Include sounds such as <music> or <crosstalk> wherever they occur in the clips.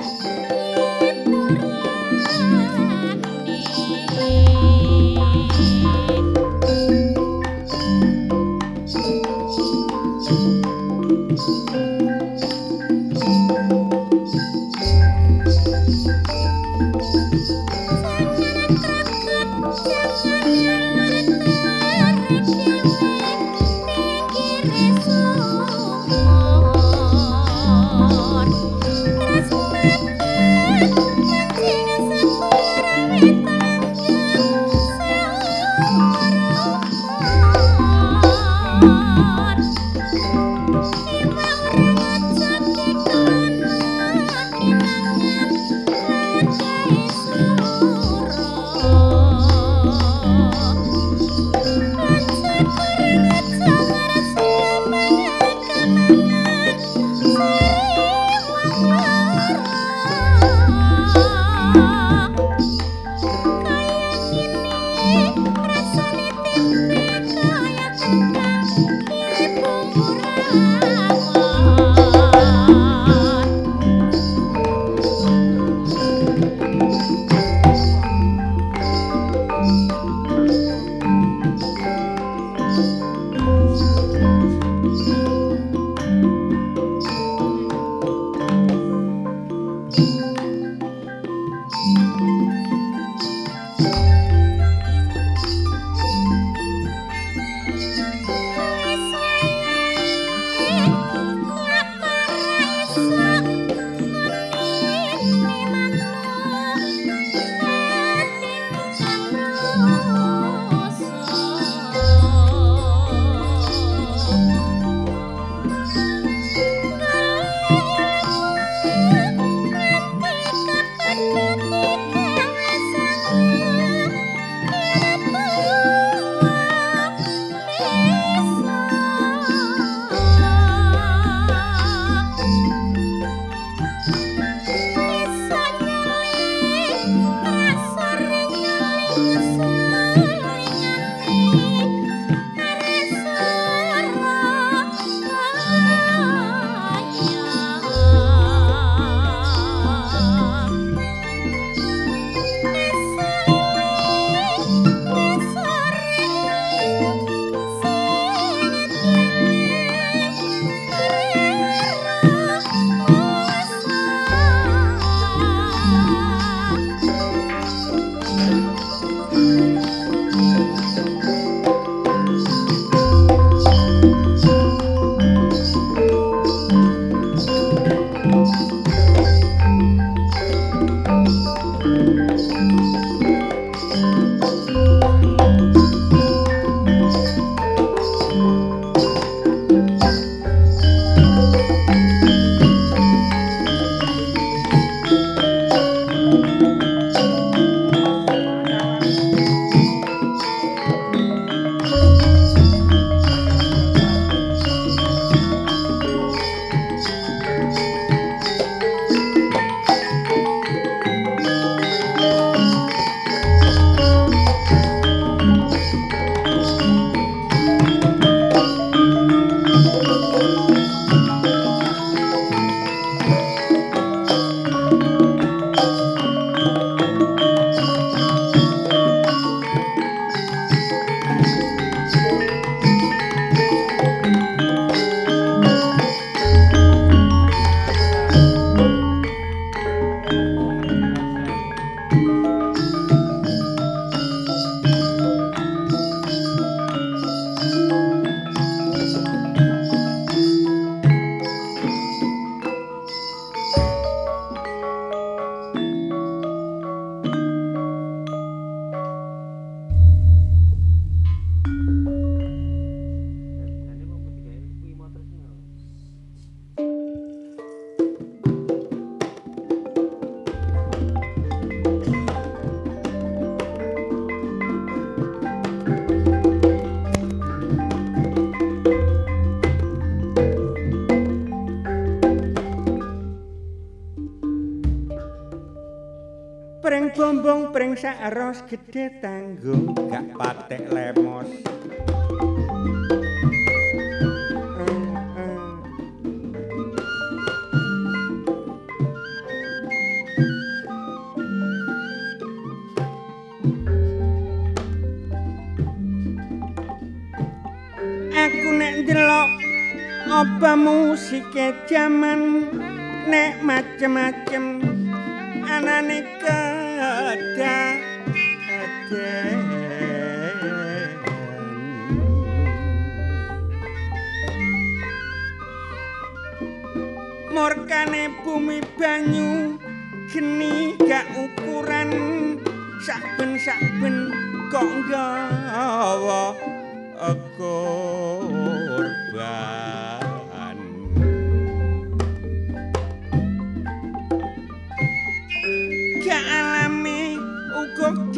Tresno pring saros gedhe tanggung gak patek lemos. Apa musike jaman nek macem-macem anane kedah Morkane bumi banyu geni gak ukuran. Saben-saben kok nggawa korban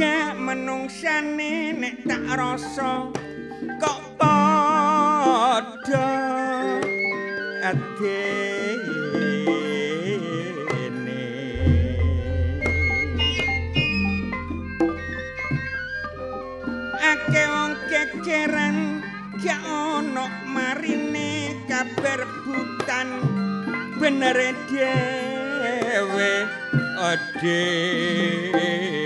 gak menungsane nek tak rasa kok padha adene. Akeh wong keceran gak ono marine kabar butan. Bener dhewe dhewe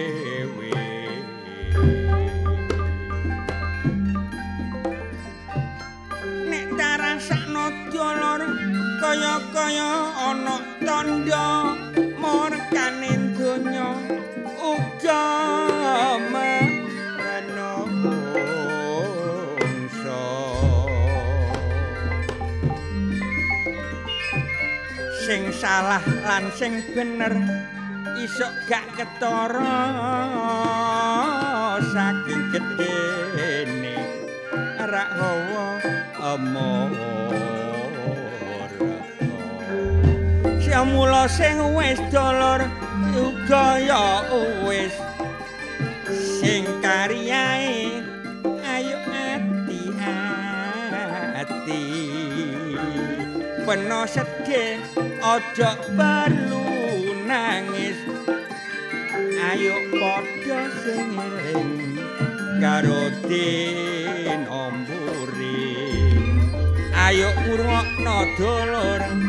kaya-kaya ana tandha murkane donya uga sing salah lan sing bener isok gak ketara saking gedene rak hawa amor Siamula sing wis dolor uga ya wis. Sing karyae ayo ati ati peno sedih aja perlu nangis. Ayo padha sing eling karo den ayo urungna dolor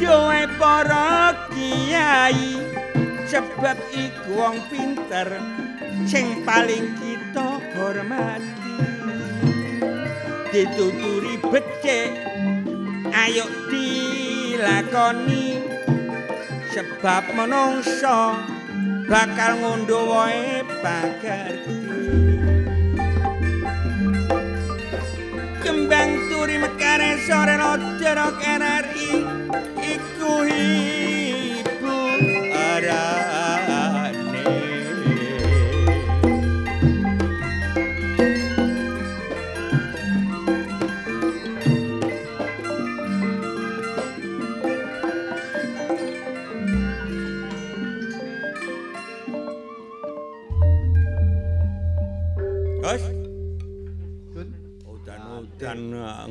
doe para kiai sebab iku wong pinter sing paling kita hormati. Dituturi becik ayo dilakoni. Sebab menungso bakal ngondo wae pagarti kembang turi mekare sore lodero RRI udan-udan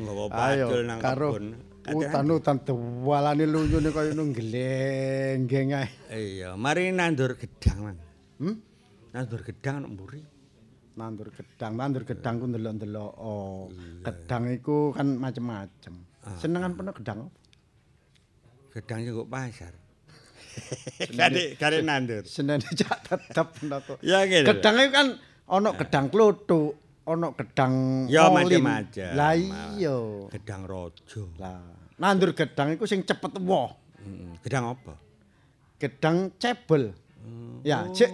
nggawa pacul nang karo kebun. Utan-utan dewalane luyune kaya nang glenggeng ae. Iya, mari nandur gedang, Mang. Hmm? Nandur gedang nang mburi. Nandur gedang, nandur gedang ku ndelok-ndelok. Oh, gedang iku kan macem-macem. Senengan penuh gedang. Gedang kok pasar. <laughs> Kade kade nandur. Senene <laughs> cak tetep napa. Ya ngene. Gedang iku kan ana gedang klothuk, ana gedang Ya molin. macam-macam. Lah iya. Gedang rojo. Lah, nandur gedang iku sing cepet woh. Mm, Gedang apa? Gedang cebol. Ya, cek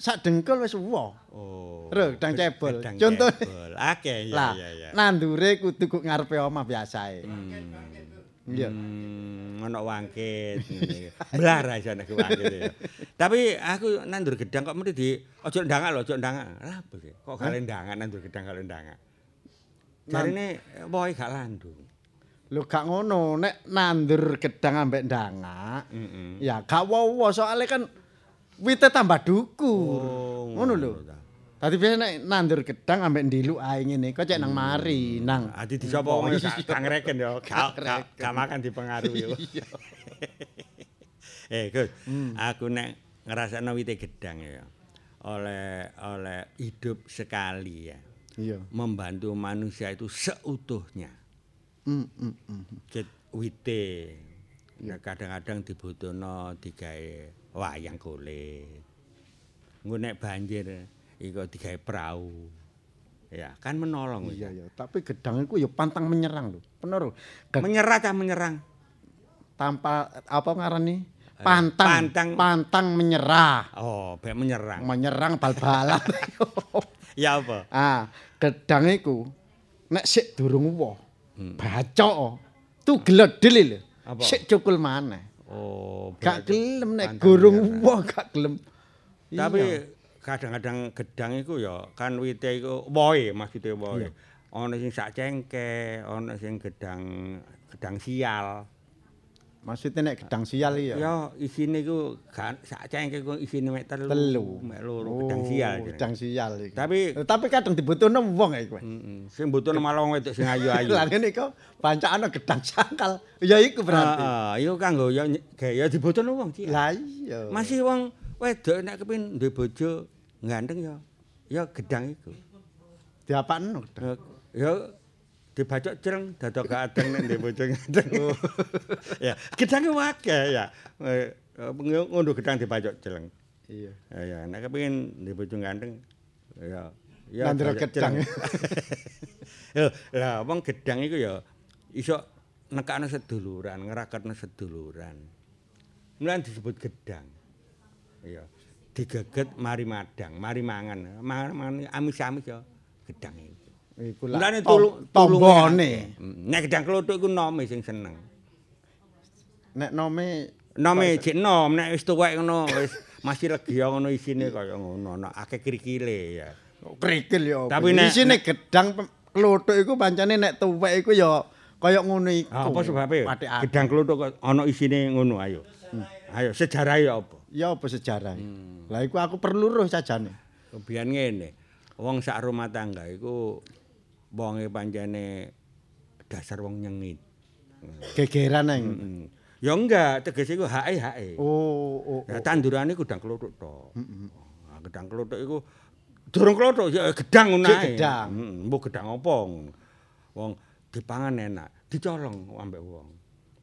sak dengkul wis woh. Oh. Ro, gedang cebol. Gedang Contoh cebol. Akeh ya lah, ya ya. nandure kudu kok ngarepe omah biasae. Iya. Hmm, ono wangkit. Blar aja nek wangkit. Tapi aku nandur gedang kok mesti di ojo ndangak lho, ojo ndangak. Lah? Kok gak ndangak nandur gedang kalau ndangak. Jarine wohe gak landung. Lho gak ngono, nek nandur gedang ambek ndangak, Heeh. ya gak wowo soalnya kan wite tambah dukur. Oh, ngono lho. ta. Tadi biasa nek nandur gedang ambek ndiluk ae ngene, kok cek nang mari, nang. Adi disapa wong gak ngreken ya, gak gak gak makan dipengaruhi yo. <laughs> Eh, Gus, aku nek ngrasakno wite gedang ya. Oleh oleh hidup sekali ya. Iya. Membantu manusia itu seutuhnya. Mm, mm, mm. Jet wite. Nah, kadang-kadang dibutuhno digawe wayang kulit. Engko nek banjir iku digawe perahu. Ya, kan menolong. Iya ya, tapi gedang iku ya pantang menyerang lho. Bener lho. Menyerah cah menyerang. tanpa apa ngarani? Pantang. pantang. Pantang menyerah. Oh, bek menyerang. Menyerang bal-balan. <laughs> Ya apa? ah, gedang iku nek sik durung woh, bacok. Tu gledel lho. Sik cukul maneh. Oh, Gak gelem nek gurung woh gak gelem. Tapi kadang-kadang gedang iku ya kan wite iku wohe maksudnya wohe. Iya. Ana sing sak cengke, ana sing gedang gedang sial. Maksudnya nek gedang sial iya. Ya isine iku gak sak cengke iku isine mek telu. Telu. Mek loro Oh, gedang sial. Gedang sial iki. Tapi- Eh, tapi kadang dibutuhno wong iku. Heeh. Sing butuhno malah wong wedok sing <laughs> ayu-ayu. Lah ngene iku pancakane gedang sangkal. Ya iku berarti. Heeh, iku kanggo ya gaya dibutuhno wong cilik. Lah iya. Masih wong wedok nek kepin duwe bojo ganteng ya ya gedang iku. diapakno gedang. Ya dibacok cereng dadak gak adeng nek duwe bojo ganteng. ya, gedange wae ya. Eh, ngono gedang dibacok cereng. Iya. Ya ya nek kepengin duwe bojo ganteng ya ya Nandro bacok gedang. Ya, <laughs> lah wong gedang iku ya iso nekakno seduluran, ngeraketno seduluran. Mulane disebut gedang. Iya. Digeget mari madang, mari mangan. Mangan amis-amis ya gedang itu. Iku lah Mulane tulung tombone. Nek gedang klothok iku nome sing seneng. Nek nome Nome jek nom, nek wis tuwek ngono wis masih legya ngono isine kaya ngono, ana akeh krikile ya. krikil ya. Tapi nek- isine gedang klothok iku pancane nek tuwek iku ya kaya ngono iku. Ah, Apa? Pathikake. Gedang klothok kok ana isine ngono ayo. Ayo sejarah ya apa? Ya apa sejarah? Hmm. Lah iku aku perlu roh sajane. Biyen ngene. Wong sak rumah tangga iku wonge pancene dasar wong nyengit. Gegeran nang. Hmm. Ya enggak, tegese iku hae hae. Oh, oh, Ya oh. tandurane gedang klothok to. Nah, gedang klothok iku durung klothok ya gedang ngono ae. gedang. Heeh, mbok gedang apa ngono. Wong dipangan enak, dicolong ambek wong.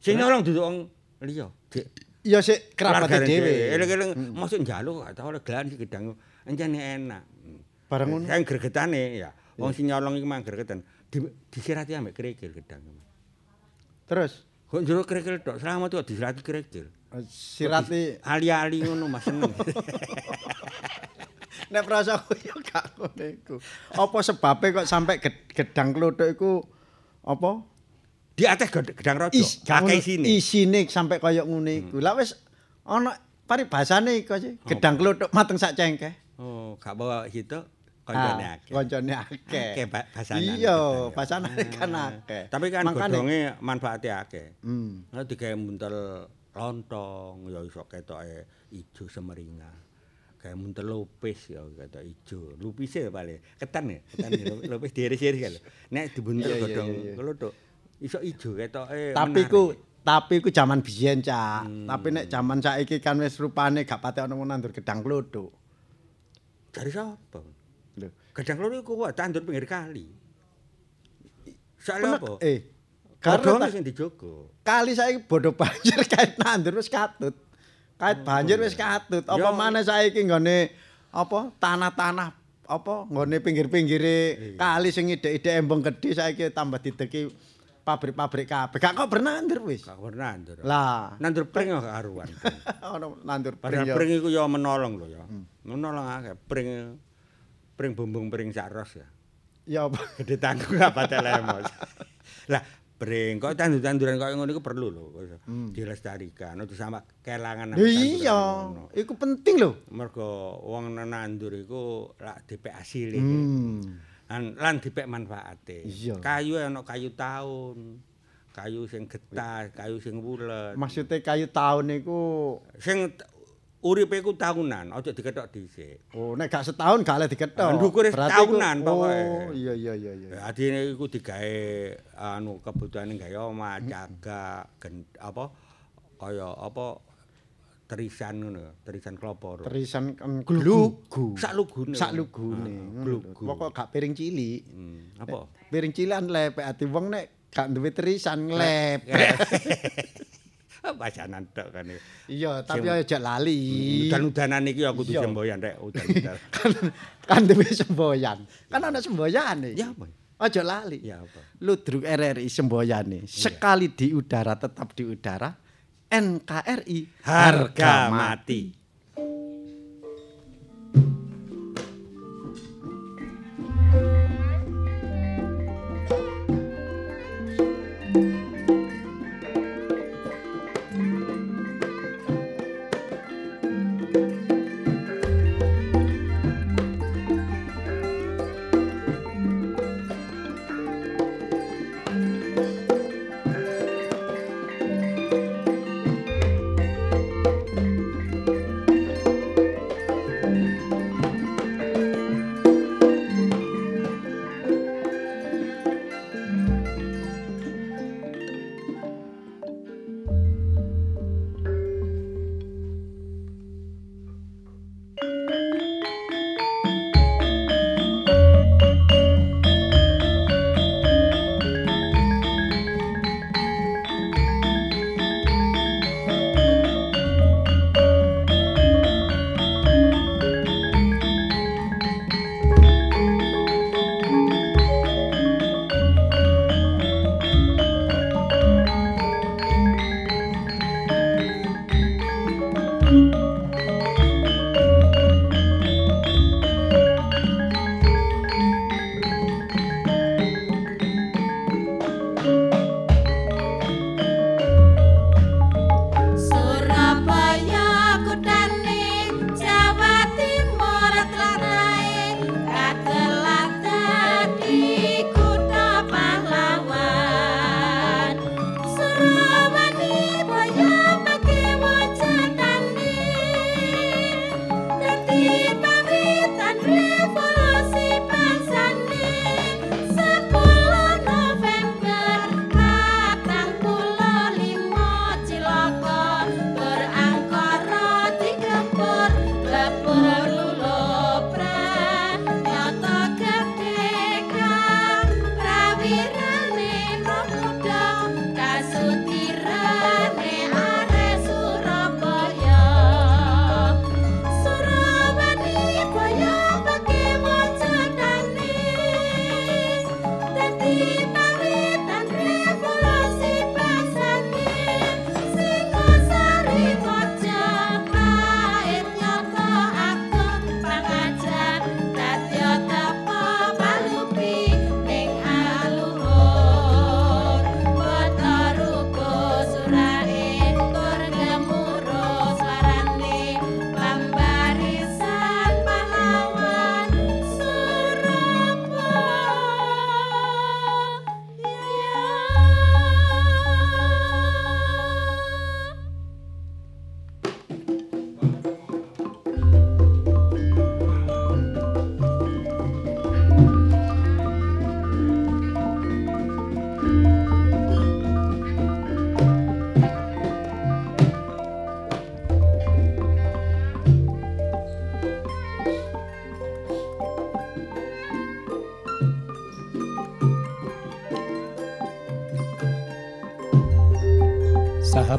Sing nyolong duduk wong liya. Dik, Ya sik keluargane dhewe. Eling-eling mosok njaluk gak tau oleh gelan gedang encene enak. Bareng ngono. Sing gregetane ya. Wong sing nyolong iku mang gregetan. Di, disirati ambek kerikil gedang. Terus Kok njero kerikil tok, selamat kok disirati kerikil. eh, sirati Ali-ali ngono Mas seneng. <laughs> nek prasa aku ya gak ngono iku. Apa sebabe kok sampai ged- gedang klothok iku apa? Di atas ged- gedang rojo, Is, akeh ngono, isine. Isine sampai kaya ngono iku. Lah wis ana paribasane iku sih. Gedang klothok mateng sak cengkeh. Oh, gak bawa situ kancane Ah, akeh. Kancane akeh. Akeh ba- basanan. Iya, basanane kan akeh. Tapi kan godhonge manfaate akeh. Hmm. Nek digawe muntel lontong ya iso ketoke ijo semeringa. Kayak muntel lupis ya ketok ijo. Lupise paling ketan ya, ketan lupis diiris-iris kan. Nek dibuntel godhong klothok iso ijo ketoke. Tapi ku tapi ku zaman biyen, Cak. Hmm. Tapi nek zaman saiki kan wis rupane gak pati ana nandur gedang klothok. dari sapa? Gedang klothok iku kok tandur pinggir kali. Soale apa? Eh, karena sing dijogo. kali saiki bodo banjir <laughs> kait nandur wis katut. Kait banjir wis katut. Apa maneh saiki nggone apa tanah-tanah apa nggone pinggir-pinggire kali sing ide-ide embong gedhe saiki tambah dideki pabrik-pabrik kabeh. Gak kok bernandur wis. Gak pernah nandur. Lah, Nandur pring kok karuan. <laughs> ono nandur pring pring iku ya menolong lho ya. Menolong akeh. Pring pring bumbung pring sakros ya. Ya apa? Gede tanggung apa telemos. <laughs> lah pring kok tandur-tanduran kok ngono iku perlu lho. Dilestarikan aja sama kelangan Iya, iku penting lho. Mergo wong nandur iku lak dipek asile. Hmm. Lan lan dipek manfaate. Kayu ana kayu taun. Kayu sing getah, kayu sing wulet. Maksudnya kayu tahun niku Sing uripe ku tahunan, aja diketok dhisik. oh nek gak setahun gak oleh diketok. Ndukure iku- pokoke. Oh, iya iya iya iya. Adine iku digawe anu kebutuhane gawe omah, jaga, gen, apa kaya apa terisan ngono, terisan klapa. Terisan kan glugu. Sak lugune. Sak lugune. Glugu. Pokok gak piring cilik. Hmm, apa? Piring cilan lepek ati wong nek gak duwe terisan nglepek. <laughs> <laughs> Pacanan tok kan. Iya, tapi aja lali. Udan-udanan iki aku kudu semboyan rek <laughs> udan-udan. kan kan duwe semboyan. Kan ana semboyane. Ya apa? Aja lali. Ya apa? Ludruk RRI semboyane. Sekali di udara tetap di udara. NKRI harga mati.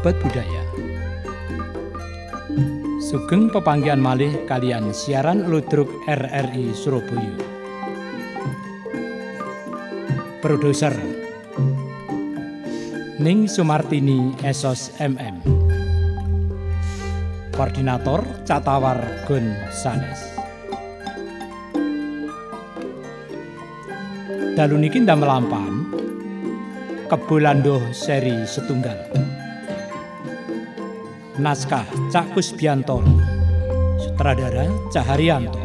Sahabat budaya. Sugeng pepanggian malih kalian siaran ludruk RRI Surabaya. Produser Ning Sumartini Esos MM. Koordinator Catawar Gun Sanes. Dalu niki ndamel lampan Kebolandoh seri setunggal. Naskah Cak Kusbianto. Sutradara Caharyanto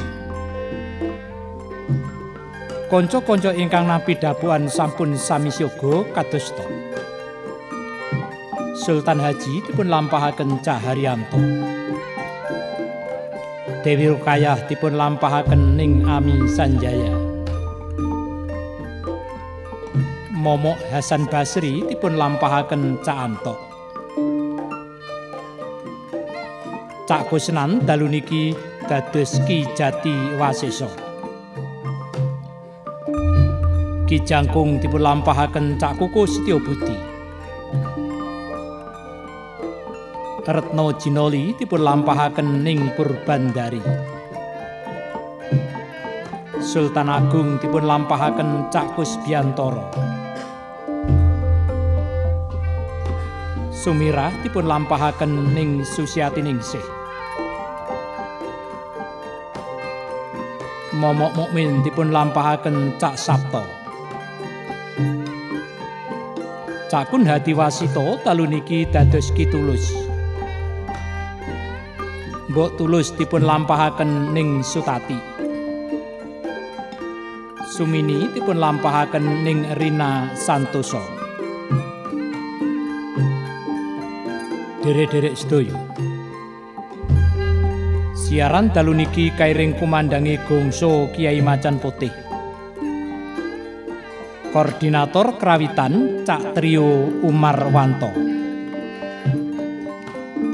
Konco-konco ingkang nampi dapuan sampun sami syogo kadosta. Sultan Haji dipun lampahaken Caharyanto Dewi Rukayah dipun lampahaken Ning Ami Sanjaya. Momok Hasan Basri dipun lampahaken Cak Antok Cak Kusnan dalu niki dados Ki Jati Wasesa. Ki Jangkung dipun lampahaken Cak Kuku Setyo Budi. Retno Jinoli dipun lampahaken ning Purbandari. Sultan Agung dipun lampahaken Cak Kusbiantoro. Sumirah dipun lampahaken ning Susiati Momok Mukmin dipun lampahaken Cak Sabto. Cakun Hati Wasito dalu niki dados Kitulus. Mbok Tulus dipun lampahaken ning Sutati. Sumini dipun lampahaken ning Rina Santoso. Derek-derek sedaya. Siaran dalu niki kairing kumandangi Gongso Kiai Macan Putih. Koordinator Krawitan Cak Trio Umar Wanto.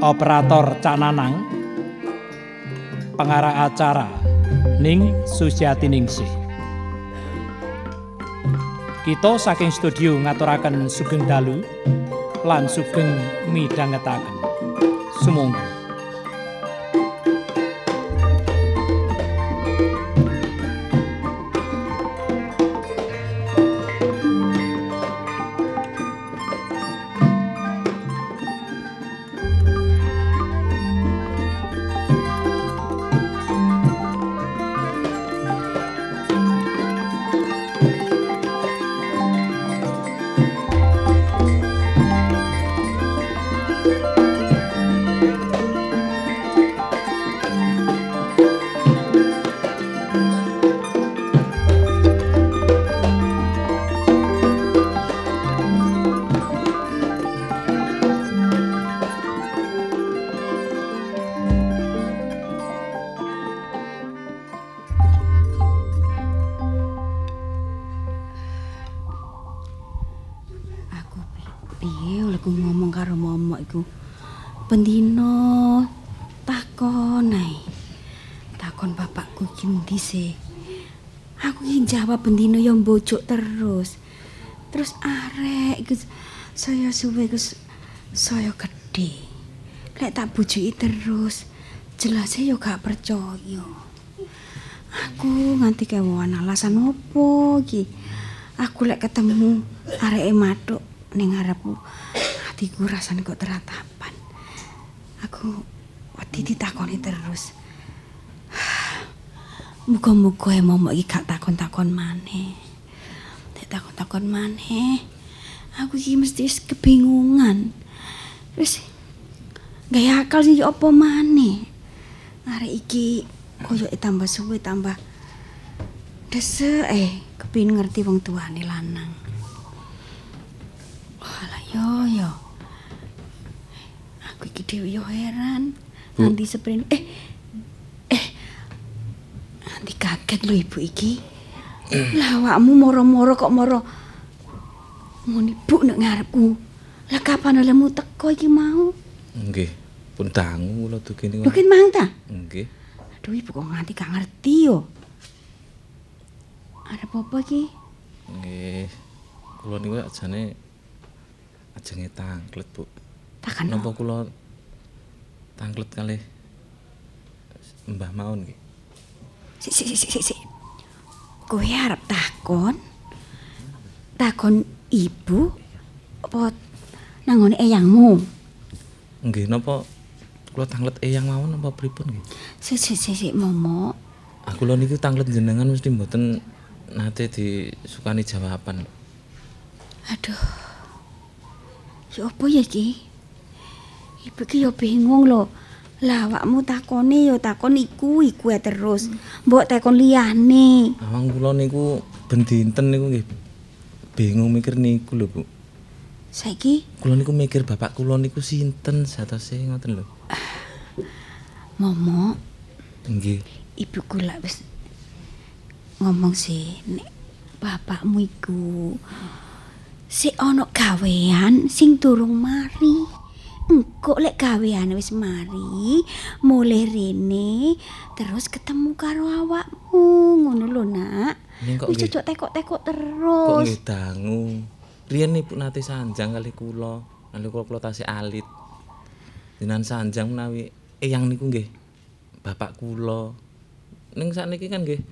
Operator Cak Nanang. Pengarah acara Ning Susiati Ningsih. Kita saking studio ngaturaken sugeng dalu lan sugeng midhangetaken. Sumangga. Mbojok terus. Terus arek iku saya suwe iku saya gedhe. Lek tak bujuki terus, jelasnya yo gak percaya. Aku nganti kewan alasan opo iki? Aku lek ketemu areke matuk ning ngarepku, hatiku rasane kok teratapan. Aku wedi ditakoni terus. <sighs> Muga-muga ya momok iki gak takon-takon maneh. Takon-takon maneh, aku iki mesti kebingungan. Wis gaya akal sih apa maneh. Arek iki koyo tambah suwe tambah desek eh kepin ngerti wong tuane lanang. Walah yo yo. Aku iki dhewe yo heran. Nanti sprint eh eh nanti kaget lho ibu iki. Lah awakmu moro-moro kok moro ngene bu nek ngarepku. Lah kapan olehmu teko iki mau? Nggih, pun dangu kula dugi niku. Lho kin mang ta? Nggih. Aduh ibu kok nganti gak ngerti yo. Ada apa iki? Nggih. Kula niku ajane ajenge tanglet, Bu. Takan Napa kula tanglet kalih Mbah Maun nggih. Sik sik sik sik sik. Kowe arep takon? Takon ibu apa nangone eyangmu? Nggih, napa kula tanglet eyang mawon napa pripun nggih? Sik sik sik sik momo. Aku lho niki tanglet jenengan mesti mboten nate disukani jawaban. Aduh. Ya apa ya iki? Ibu ki ya bingung lho. Lah awakmu takone ya takon iku iku ae terus. Mbok takon liyane. Awang kula niku ben dinten niku nggih bingung mikir niku lho, Bu. Saiki Kula niku mikir bapak kula niku sinten satose ngoten lho. <sighs> momo Nggih. ibuku lak wis ngomong sih nek bapakmu iku si ana gawean sing durung mari Engko lek gaweane wis mari, mulih rene terus ketemu karo awakmu, ngono lho, Nak. Kok Wis cocok tekok-tekok kok terus. nggih dangu. Riyen ibu nate sanjang kali kula, kali kula kula tasih alit. Dinan sanjang menawi eyang niku nggih bapak kula. Ning sakniki kan nggih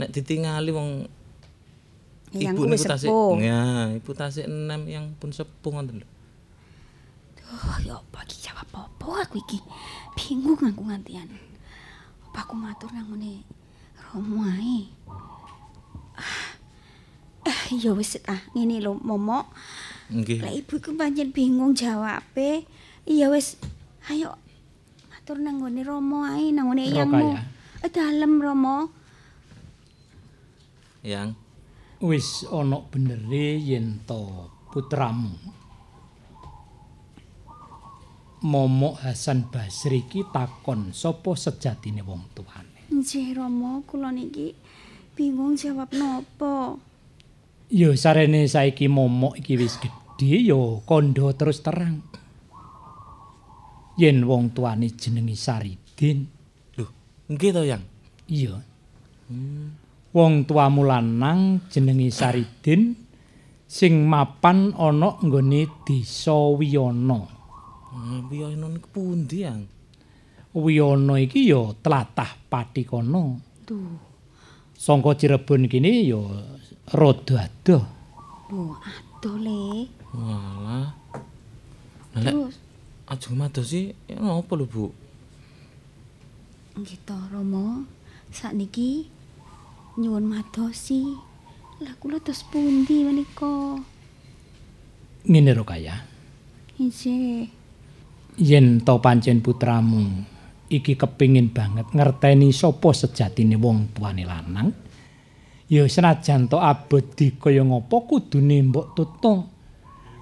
nek ditingali wong ibu ku niku tasih ya, ibu tasih enam yang pun sepuh ngoten lho. Oh, ya apa iki jawab apa aku iki? Bingung aku ngantian. Apa aku matur nang ngene Romo ae. Ah, ah, ya wis ah ngene lho, Momo. Nggih. Lah ibu iku pancen bingung jawabe. Iya wis, ayo matur nang ngene Romo ae, nang ngene eyangmu. Rokaya. Eh dalem Romo. Yang Wis ana benere yen to putramu. Momok Hasan Basri ki takon sapa sejatine wong tuane. Nggih Romo, kula niki bingung jawab nopo. Ya sarene saiki momok iki wis gedhe ya kandha terus terang. Yen wong tuane jenenge Saridin, lho, nggih to yang. iya. Wong tuamu lanang jenenge Saridin sing mapan ana nggone Desa Wiyana. Piye niku pundi yang? Wiyana iki ya tlatah Patikana. Tuh, Sangka Cirebon kene ya rada adoh. bu adoh le. Walah. Terus aja madosi napa lho, Bu? Nggih to, Romo. Sakniki nyuwun madosi. Lah kula terus pundi menika? Ngene ro kaya. Injih. Yen to pancen putramu iki kepingin banget ngerteni sapa sejatine wong tuane lanang, ya senajan to abadi kaya ngapa kudune mbok tutung.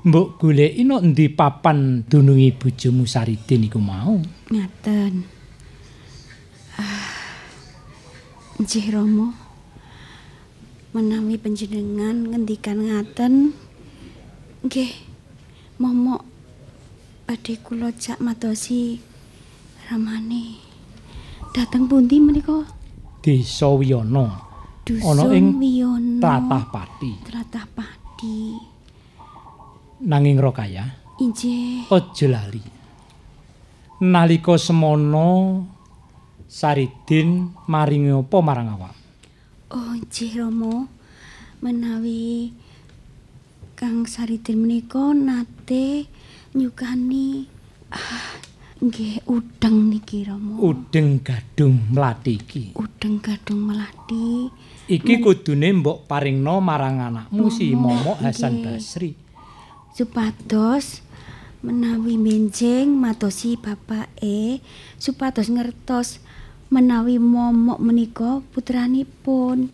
Mbok goleki nok endi papan dunungi bojomu Saridin iku mau. Ngaten. Ah. Nggih, Romo. Menawi panjenengan ngendikan ngaten, nggih, momok badhe kula jak madosi ramane. Dateng pundi menika? Desa Wiyana Dusun Ana ing Wiyono. tlatah Pati. Tlatah Pati. Nanging Rokaya, Injih. aja lali. Nalika semana Saridin maringi apa marang awak? Oh, nggih Romo. Menawi Kang Saridin menika nate nyukani ah nggih udeng niki Romo. Udeng gadung mlati iki. Udeng gadung melati. Iki kudune mbok paringno marang anakmu si Momo, Momo Hasan. Basri. Supados menawi benjing madosi bapake supados ngertos menawi momok menika putranipun.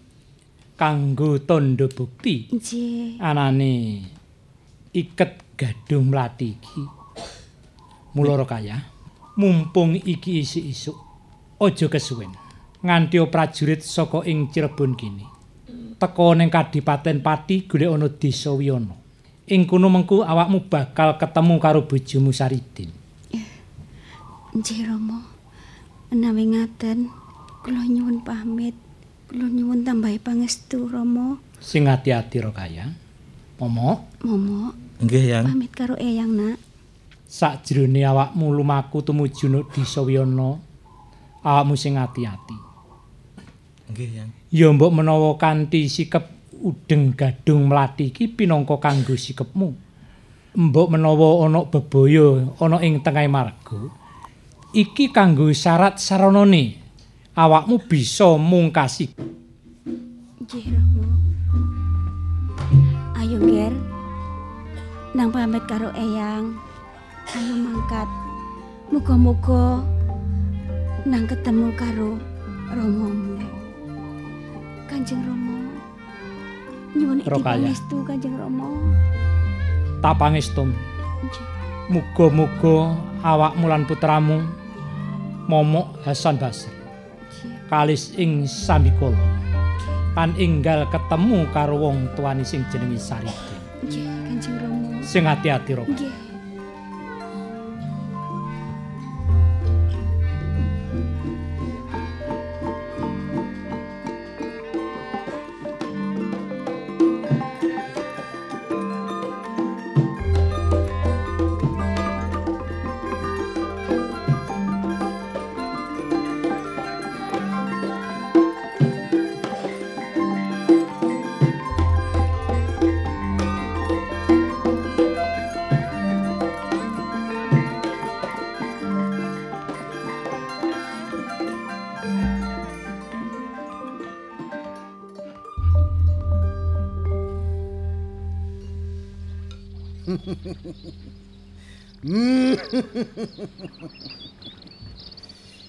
Kanggo tandha bukti Nggih. anane iket gadung mlati iki. Mula kaya, mumpung iki isuk-isuk, aja kesuwen. Nganti prajurit saka ing Cirebon kene. Teka ning Kadipaten Pati golek ana Desa Wiyana. Ing kono mengku awakmu bakal ketemu karo bojomu Saridin. Nggih Rama. Menawi ngaten, kula nyuwun pamit. Kula nyuwun tambahi pangestu Rama. Sing ati-ati kaya. Momo, Momo, Nggih, Yang. pamit karo Eyang, Nak. sakjroning awakmu lumaku tumuju nek Desa Wiyana, awakmu sing ati-ati. Nggih, Yang. Ya mbok menawa kanthi sikep udeng gadung mlati iki pinangka kanggo sikepmu. Mbok menawa ana bebaya ana ing tengahing marga, iki kanggo syarat saranane awakmu bisa mungkasi. Nang pamit karo Eyang. Ayo mangkat. Muga-muga nang ketemu karo Romomu. Kanjeng Romo. Nyuwun pangestu Kanjeng Romo. Tak pangestum. Nggih. Muga-muga awakmu lan putramu Momok Hasan Basri kalis ing sambikala pan enggal ketemu karo wong tuane sing jenenge Saridin. Nggih. Sing ati-ati Roka. Nggih.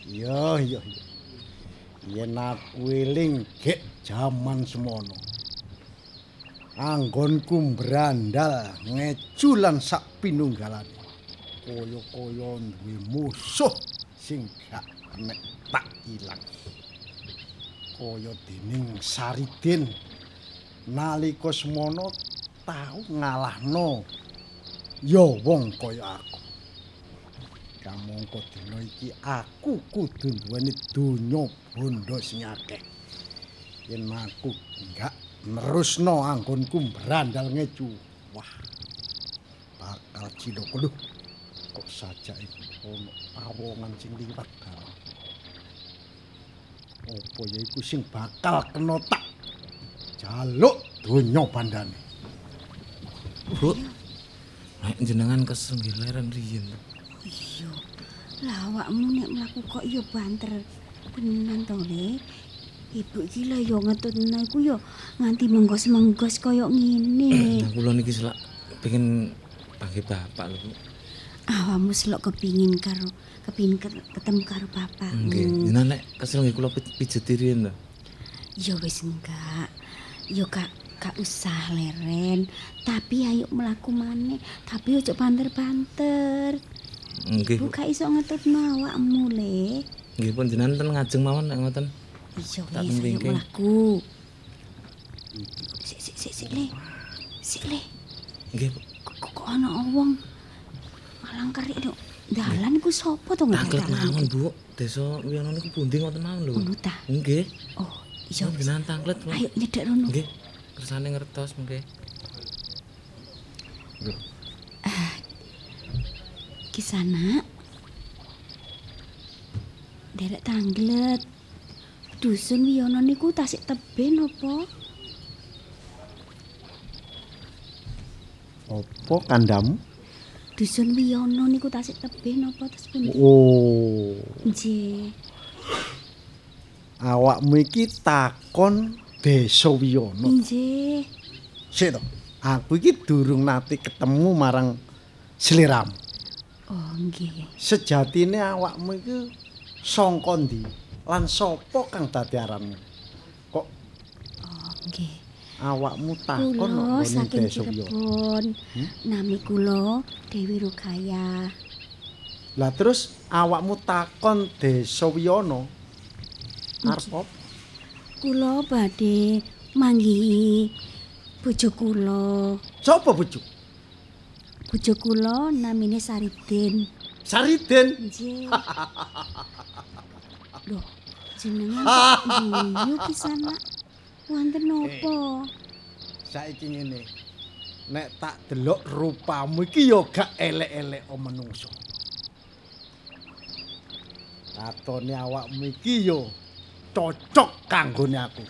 Yo yo yo. Yen aku eling gek jaman semono. Anggonku brandal ngecu lan sak pinunggalane. Kaya-kaya duwe musuh sing gak nek tak ilang. Kaya dening Saridin nalika semono tau ngalahno ya wong kaya aku. Kamangka dina iki aku kudu duweni donya bondo sing akeh. Yen aku enggak nerusno anggonku brandal ngecu. Wah. Bakal cilok lho. Kok saja iki ono awongan sing liwat. Apa ya iku sing bakal kena tak jaluk donya bandane. Bu. Nek jenengan kesel nggih leren riyen. Iya. Lah awakmu nek mlaku kok ya banter tenan to, Le. Ibu iki lho ya ngetutna iku ya nganti menggos-menggos kaya ngene. Nah, kula niki selak pengen panggil bapak lho, Bu. Awakmu selok kepingin karo kepingin ke- ketemu karo bapak. Nggih, jenengan nek kesel nggih kula pi- pijeti riyen to. Ya wis enggak. Ya gak gak usah leren. Tapi ayo mlaku maneh. Tapi ojo banter-banter. Nggih, Bu gak iso ngetutno awakmu, Le. Nggih pun jenengan ten ngajeng mawon nek ngoten. Iya Tak wis ayo pengking. mlaku. Sik sik sik sik le. Sik le. Nggih, Bu. Kok ana wong malang kerik dok. Dalan iku sapa to Taklet ngedadak mawon, Bu. Desa Wiyono niku pundi ngoten mawon lho. Ngono ta? Nggih. Oh, iya. jenengan tanglet. Ayo nyedek rono. Nggih. Kersane ngertos mengke. Ki sana. Derek tanglet. Dusun Wiyono niku tasik teben apa? Apa kandamu? Dusun Wiyono niku tasik teben apa terus pundi? Oh, Nggih. awakmu iki takon Desa Wiyono. Nggih. Sik to. Aku iki durung nate ketemu marang sliramu. Oh, nggih. Sejatine awakmu iki sangka ndi? Lan sapa kang dadi aranmu? Kok Oh, nggih. awakmu takon nang saking Wiyono? Cirebon. Nami kula Dewi Rukaya. Lah terus awakmu takon Desa Wiyono. Arep apa? Kula badhe manggihi bojo kula. Sapa bojo? Bojo kula namine Saridin. Sariden. Nggih. <laughs> Loh, jenengan kok guyu ki sana? Wonten napa? Saiki ngene. Nek tak delok rupamu iki ya gak elek-elek o menungso. Katone awakmu iki ya cocok kanggone aku.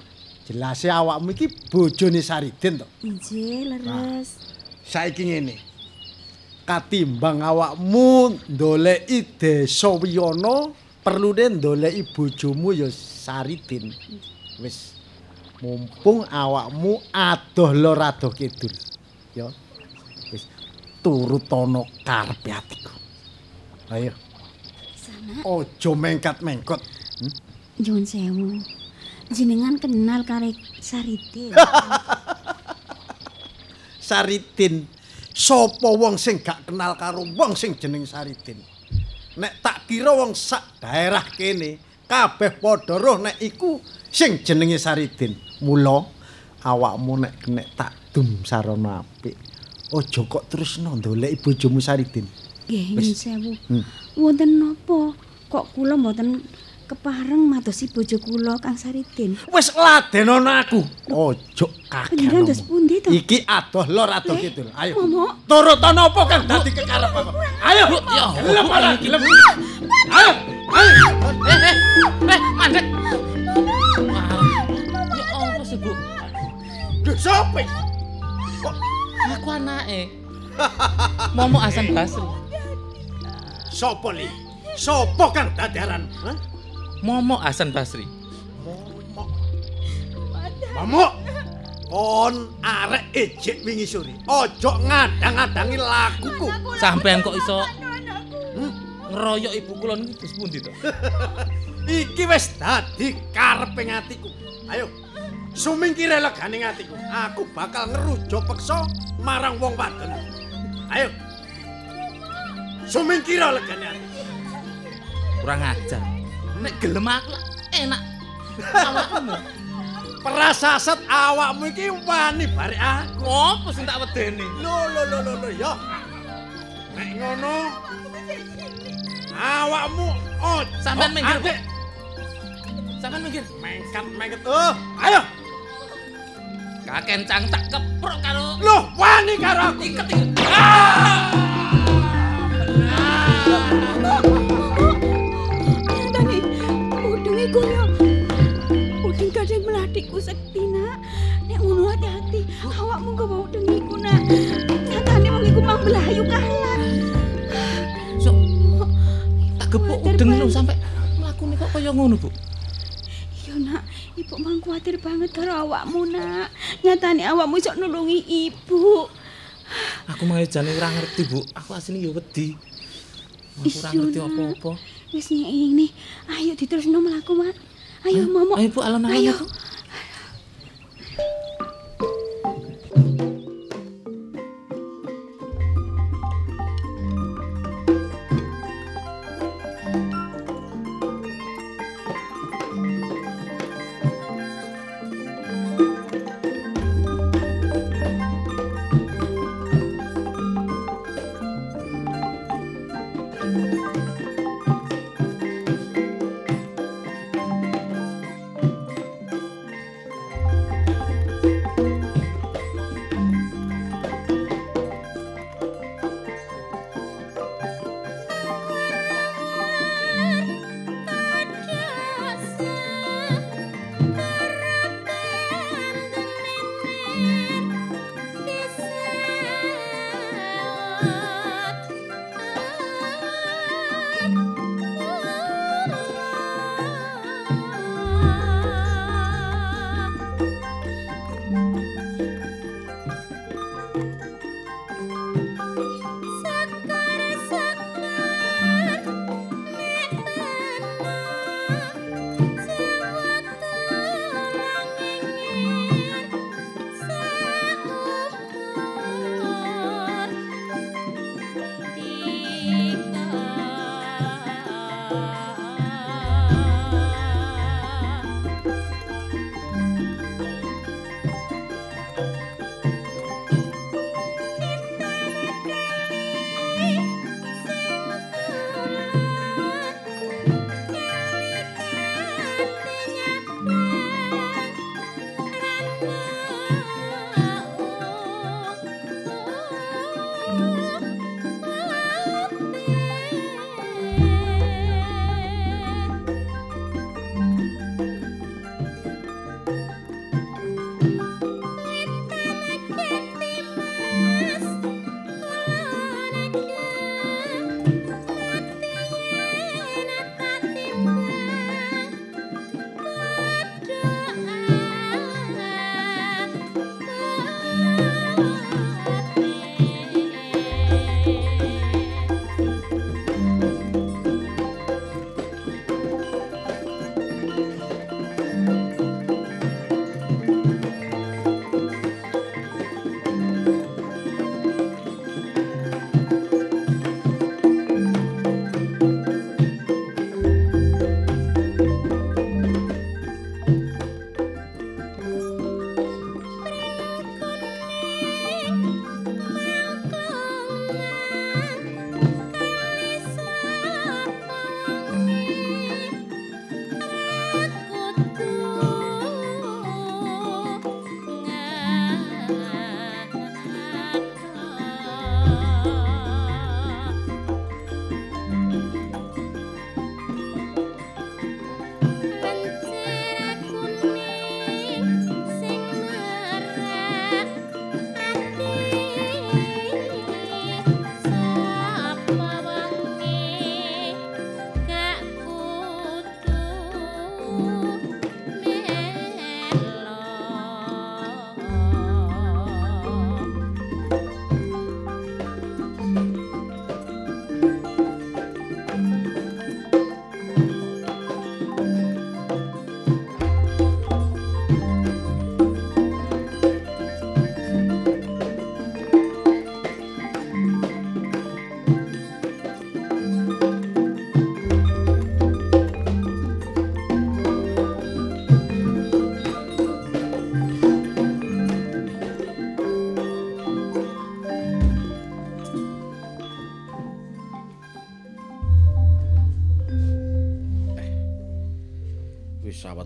Jelase awakmu iki bojone Sariden to. Nggih, leres. Saiki ngene. Katimbang awakmu ndoleki Desa Wiyono, perlune ndoleki bojomu ya Saridin. Wis mumpung awakmu adoh lor adoh kidul. Ya. Wis turut ana karepe atiku. Ayo, Sana aja mengkat-mengkot. nyuwun sewu. Jenengan kenal kare Saridin. <laughs> Saridin. Sapa wong sing gak kenal karo wong sing jeneng Saridin? Nek tak kira wong sak daerah kene kabeh padha roh nek iku sing jenenge Saridin. Mula awakmu nek nek tak dum sarana apik. Aja kok terus ndoleki bojomu Saridin. Nggih, nyuwun sewu. Hmm. Wonten napa? Kok kula mboten kepareng madosi bojo kula Kang Saridin? Wis ladenono aku. Aja kakek. Panjenengan dos pundi to? Iki adoh lor adoh Eh, kidul. Ayo. Momo. Turut ana apa kang dadi kekarep aku? Ayo. Ya, Gelem ora gelem. Ayo. Ayo. Eh, mandek. Ya apa sih, Bu? Duh, sapa? iki? Aku anake. Momo Hasan Basri. Sapa li? Sapa kang dadi aran? Hah? Momo Hasan Basri. Momo. Kon arek ejek wingi sore. Ojo ngadang-adangi lakuku. Sampean kok iso ngeroyok ibu kula niku terus pundi to? <laughs> Iki wis dadi kareping atiku. Ayo. Sumingkire legane atiku. Aku bakal ngerujo peksa marang wong wadon. Ayo. Sumingkira legane atiku. Kurang ajar. Nek gelem aku lah, enak. Awakmu. Prasaset awakmu iki wani barek aku. Ngopo sing tak wedeni? Lho lho lho lho lho ya. Nek ngono awakmu oh Sampean oh, minggir, adek. Sampean minggir. Mengkat mengket. Oh, ayo. Kakencang tak keprok karo Loh, wani karo aku. iket iki. Nyatane udung iku yo. Udung kadang melatiku sekti nak. Nek ngono hati-hati, awakmu kok bawa udung iku nak. Nyatane wong iku mang melayu kalah. So, tak gepuk udeng lho sampe mlakune kok kaya ngono, Bu. Yo nak, ibu mang kuatir banget karo awakmu nak. Nyatane awakmu iso nulungi ibu. Aku mau jane ora ngerti, Bu. Aku asline ya wedi. Aku ora Iya, ngerti apa-apa. Wis nyek ini, ayo diterusno mlaku, Mak. Ayo, Momo. Ayo, Bu, alon-alon Ayo. aku.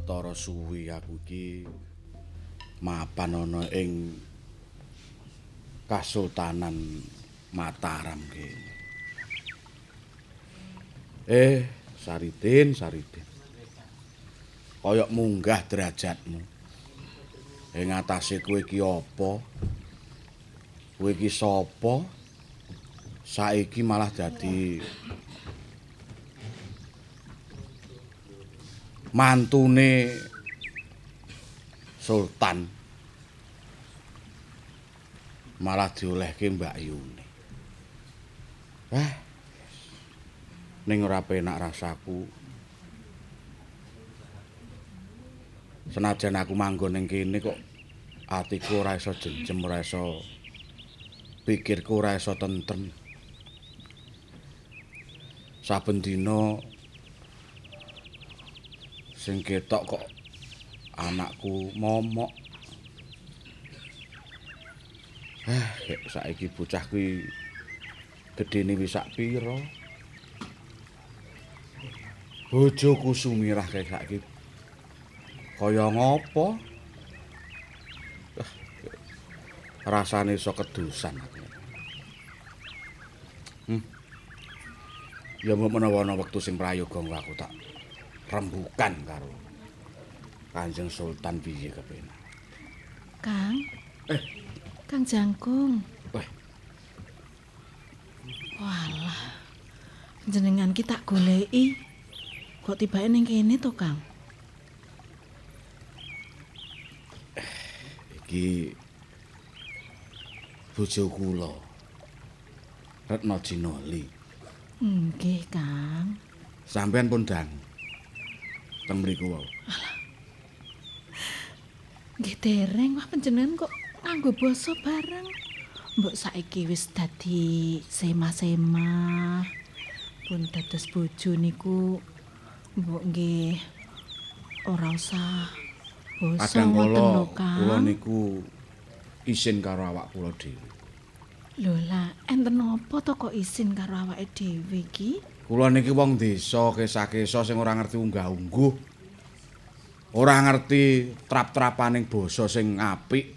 Wis sawetara suwi aku iki mapan ana ing Kasultanan Mataram kene. Eh, Saridin, Saridin. Kaya munggah derajatmu. Ing atase kowe iki apa? Kowe iki sapa? Saiki malah dadi mantune Sultan malah diolehke Mbak Yuni. Eh, ning ora penak rasaku. Senajan aku manggon ning kene kok atiku ora iso jenjem, ora iso pikirku ora iso tentrem. Saben dina sing ketok kok anakku momok. Eh, saiki bocah kuwi gedene wis sak pira? Bojoku sumirah kek saiki. Kaya ngopo? Ah, Rasane iso kedusan aku. Hmm. Ya mbok menawa ana wektu sing prayoga aku tak rembukan karo Kanjeng Sultan piye kepenak. Kang. Eh. Kang Jangkung. Weh, Walah. Jenengan ki tak goleki. Kok tibake ning kene to, Kang? iki bojo kula. Retno Jinoli. Nggih, Kang. Sampeyan pun dang. Teng mriku wae. Nggih dereng wah panjenengan kok nganggo basa bareng. Mbok saiki wis dadi sema-sema. Pun dados bojo niku mbok nggih ora usah basa ngoten lho, kula niku isin karo awak kula dhewe. Lho lah, enten apa to kok isin karo awake dhewe iki? Kula niki wong desa kesa-kesa sing ora ngerti unggah-ungguh. Ora ngerti trap-trapaning basa sing apik.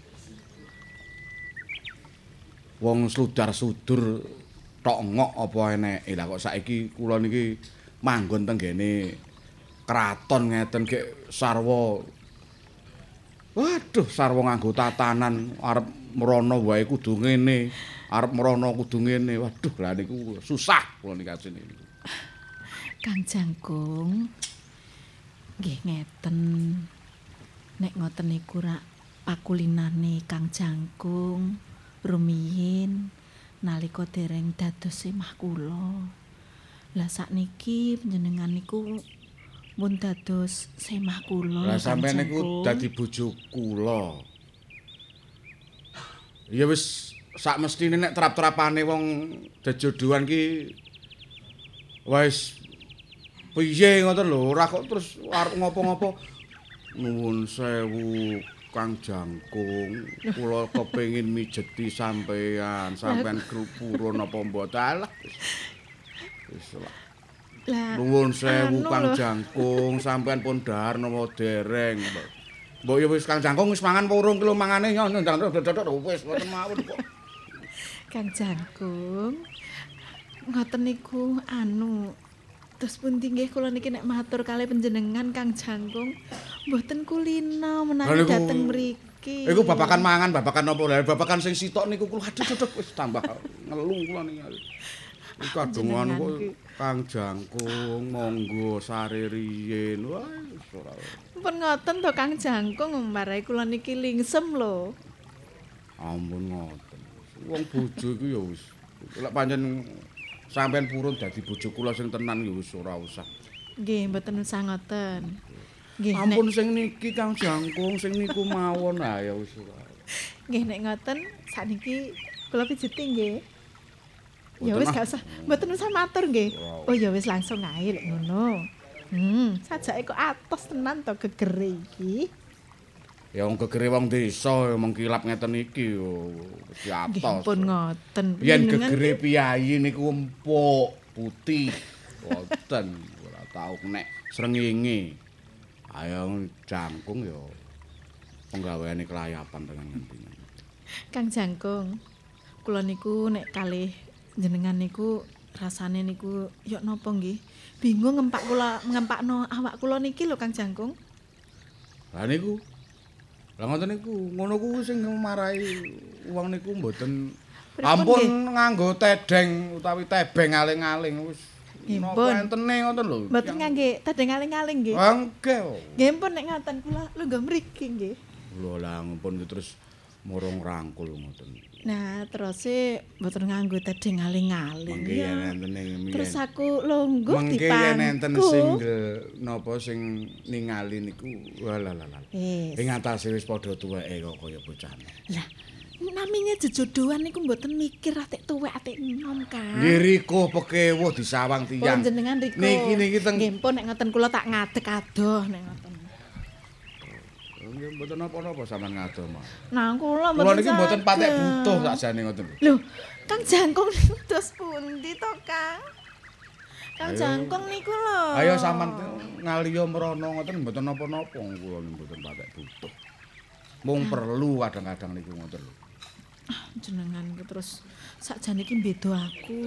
Wong sludar-sudur tok ngok apa eneke. Lah kok saiki kula niki manggon teng gene kraton ngeten gek sarwa Waduh, sarwa nganggo tatanan arep merono wae kudu ngene, arep merono kudu ngene. Waduh, lah niku susah kula niki asine. Kang Jangkung. Nggih ngeten. Nek ngoten niku rak pakulinane Kang Jangkung rumiyin nalika dereng dados semah kula. Lah sakniki panjenengan niku pun dados semah kula. Lah sampeyan niku dadi bojo kula. Ya wis sak mestine nek trap-trapane wong dejodohan ki wis piye ngoten lho, ora kok terus arep ngopo-ngopo. Nuwun sewu Kang Jangkung, kula kepengin mijeti sampean, sampean krupurun apa mboten alah. Wis lah. Nuwun sewu Kang. Jangkung, sampean pun dahar napa dereng. Mbok. Mbok ya wis Kang Jangkung wis mangan purung ki lho mangane yo wis mboten mawon kok. Kang Jangkung. Ngoten niku anu Terus pun tinggi kula niki nek matur kali panjenengan Kang Jangkung mboten kulino Lah menawi dateng mriki. Iku babakan mangan, babakan napa lha babakan sing sitok niku kula aduh aduh wis tambah ngelu kula niki. Iku kadung anu kok Kang Jangkung monggo sare riyin. Wah wis ora. Pun ngoten to Kang Jangkung marai kula niki lingsem lho. Ampun ngoten. Wong bojo iku ya wis. Lek pancen sampean purun dadi bojo kula sing tenan ya wis ora usah. Nggih mboten usah ngoten. Nggih Ampun sing niki Kang Jangkung sing niku mawon ah ya wis ora. nggih nek ngoten sakniki kula pijeti nggih. Ya wis gak usah mboten usah matur nggih. Oh ya wis langsung ae lek ngono. Hmm, sajake kok atos tenan to gegere iki. Ya wong gegere wong desa mengkilap ngeten iki yo wis Nggih atos. pun ngoten. Yen gegere piyayi niku empuk, putih. Wonten ora tau nek srengenge. Ayo jangkung ya penggaweane kelayapan dengan ngentingan. Kang Jangkung, kula niku nek kalih jenengan niku rasane niku ya napa nggih? Bingung ngempak kula ngempakno awak kula niki lho Kang Jangkung. Lah niku. Lah ngoten niku, ngono kuwi sing marahi wong niku mboten ampun nganggo tedeng utawi tebeng aling-aling wis Nggih, napa pun. entene ngoten lho. Mboten ngangge tedeng aling-aling nggih. Bangke. Nggih pun nek ngoten kula lungguh mriki nggih. Lho lah ampun iki terus morong rangkul ngoten. Nah, terus e mboten nganggo tedeng aling-aling. Mengke ya. yen enten ing Terus aku lungguh Mengke yen enten dipangku. single napa sing ningali niku walalalala. Wis. Ing atase wis padha tuweke kok kaya bocah. Lah, namine jejodohan niku mboten mikir atik tuwek atik enom kan. Nggih riko pekewuh disawang tiyang. riko. Niki niki teng Nggih pun nek ngoten kula tak ngadeg adoh nek ngoten. Nggih mboten napa-napa sampean ngadoh mah. Nah, kula Kula niki mboten patek butuh sakjane ngoten. Lho, Kang Jangkung niku dos pundi to, Kang? Kang. Jangkung niku lho. Ayo sampean ngaliyo mrono ngoten mboten napa-napa kula mboten patek butuh. Mung perlu kadang-kadang niku ngoten lho. jenengan ku terus sakjane iki beda aku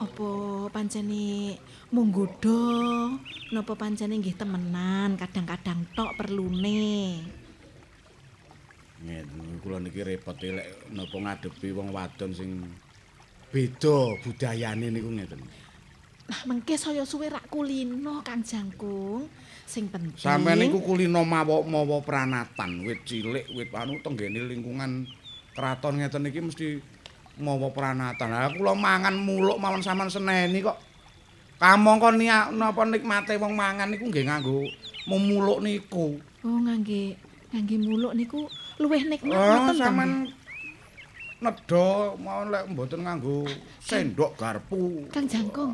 apa pancene mung nggodha? Napa pancene nggih temenan? Kadang-kadang tok perlune. Ngeten kula niki repot e lek napa ngadepi wong wadon sing beda budayane niku ngeten. nah mengke saya suwe rak kulino Kang Jangkung. Sing penting Sampeyan niku kulino mawa mawa pranatan, wit cilik, wit anu tenggene lingkungan keraton ngeten iki mesti mawa pranatan. Lah kula mangan muluk mawon sampean seneni kok. Kamangka niat napa nikmate wong mangan niku nggih nganggo memuluk niku. oh ngangge ngangge muluk niku luwih nikmat Oh, ngoten sampean nedha mawon lek mboten nganggo sendok garpu. Kang Jangkung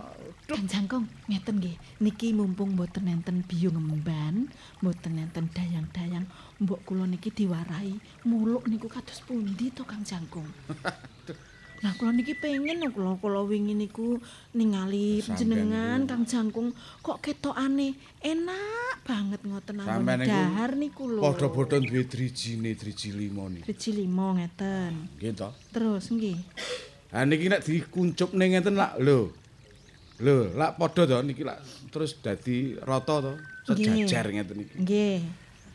Kang Jangkung ngeten nggih niki mumpung mboten enten biyo ngemban mboten enten dayang-dayang mbok kula niki diwarahi muluk niku kados pundi to Kang Jangkung <laughs> Nah kula niki pengen lho kula kula wingi niku ningali Sampeyan jenengan niku- Kang Jangkung. Kok ketokane enak banget ngoten niku dahar niku lho. Padha-padha duwe drijine, driji limo niku. Driji limo ngeten. Nggih to. terus nggih. Ha niki nek dikuncup ning ngeten lak lho. Lho, lak padha to niki lak terus dadi rata to, sejajar ngeten niki. nggih.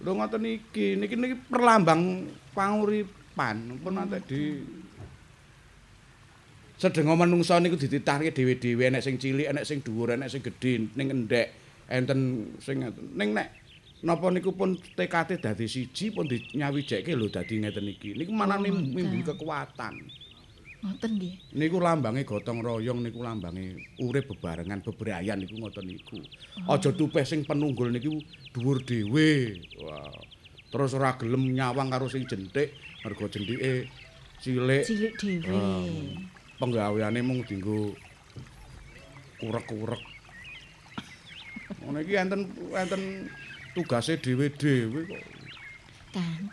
Lho ngoten niki, niki niki perlambang panguripan, pun nanti di Sedengo manungsa niku dititahke dhewe-dhewe enek sing cilik, enek sing dhuwur, enek sing gedhe, ning endek, enten sing. Ning nek napa niku pun tekate dadi siji pun dinyawijeke lho dadi ngeten iki. Niku manane Oh, mimbi kekuatan. ngoten nggih Niku lambange gotong royong niku lambange urip bebarengan bebrayan niku ngoten niku. Aja tupeh sing penunggul niku dhuwur dhewe. Wah. Terus ora gelem nyawang karo sing jentik, mergo jentike cilik. cilik dhewe. Penggaweane mung dienggo kurek-kurek. Ngono iki enten enten tugase dhewe-dhewe kok. Kang,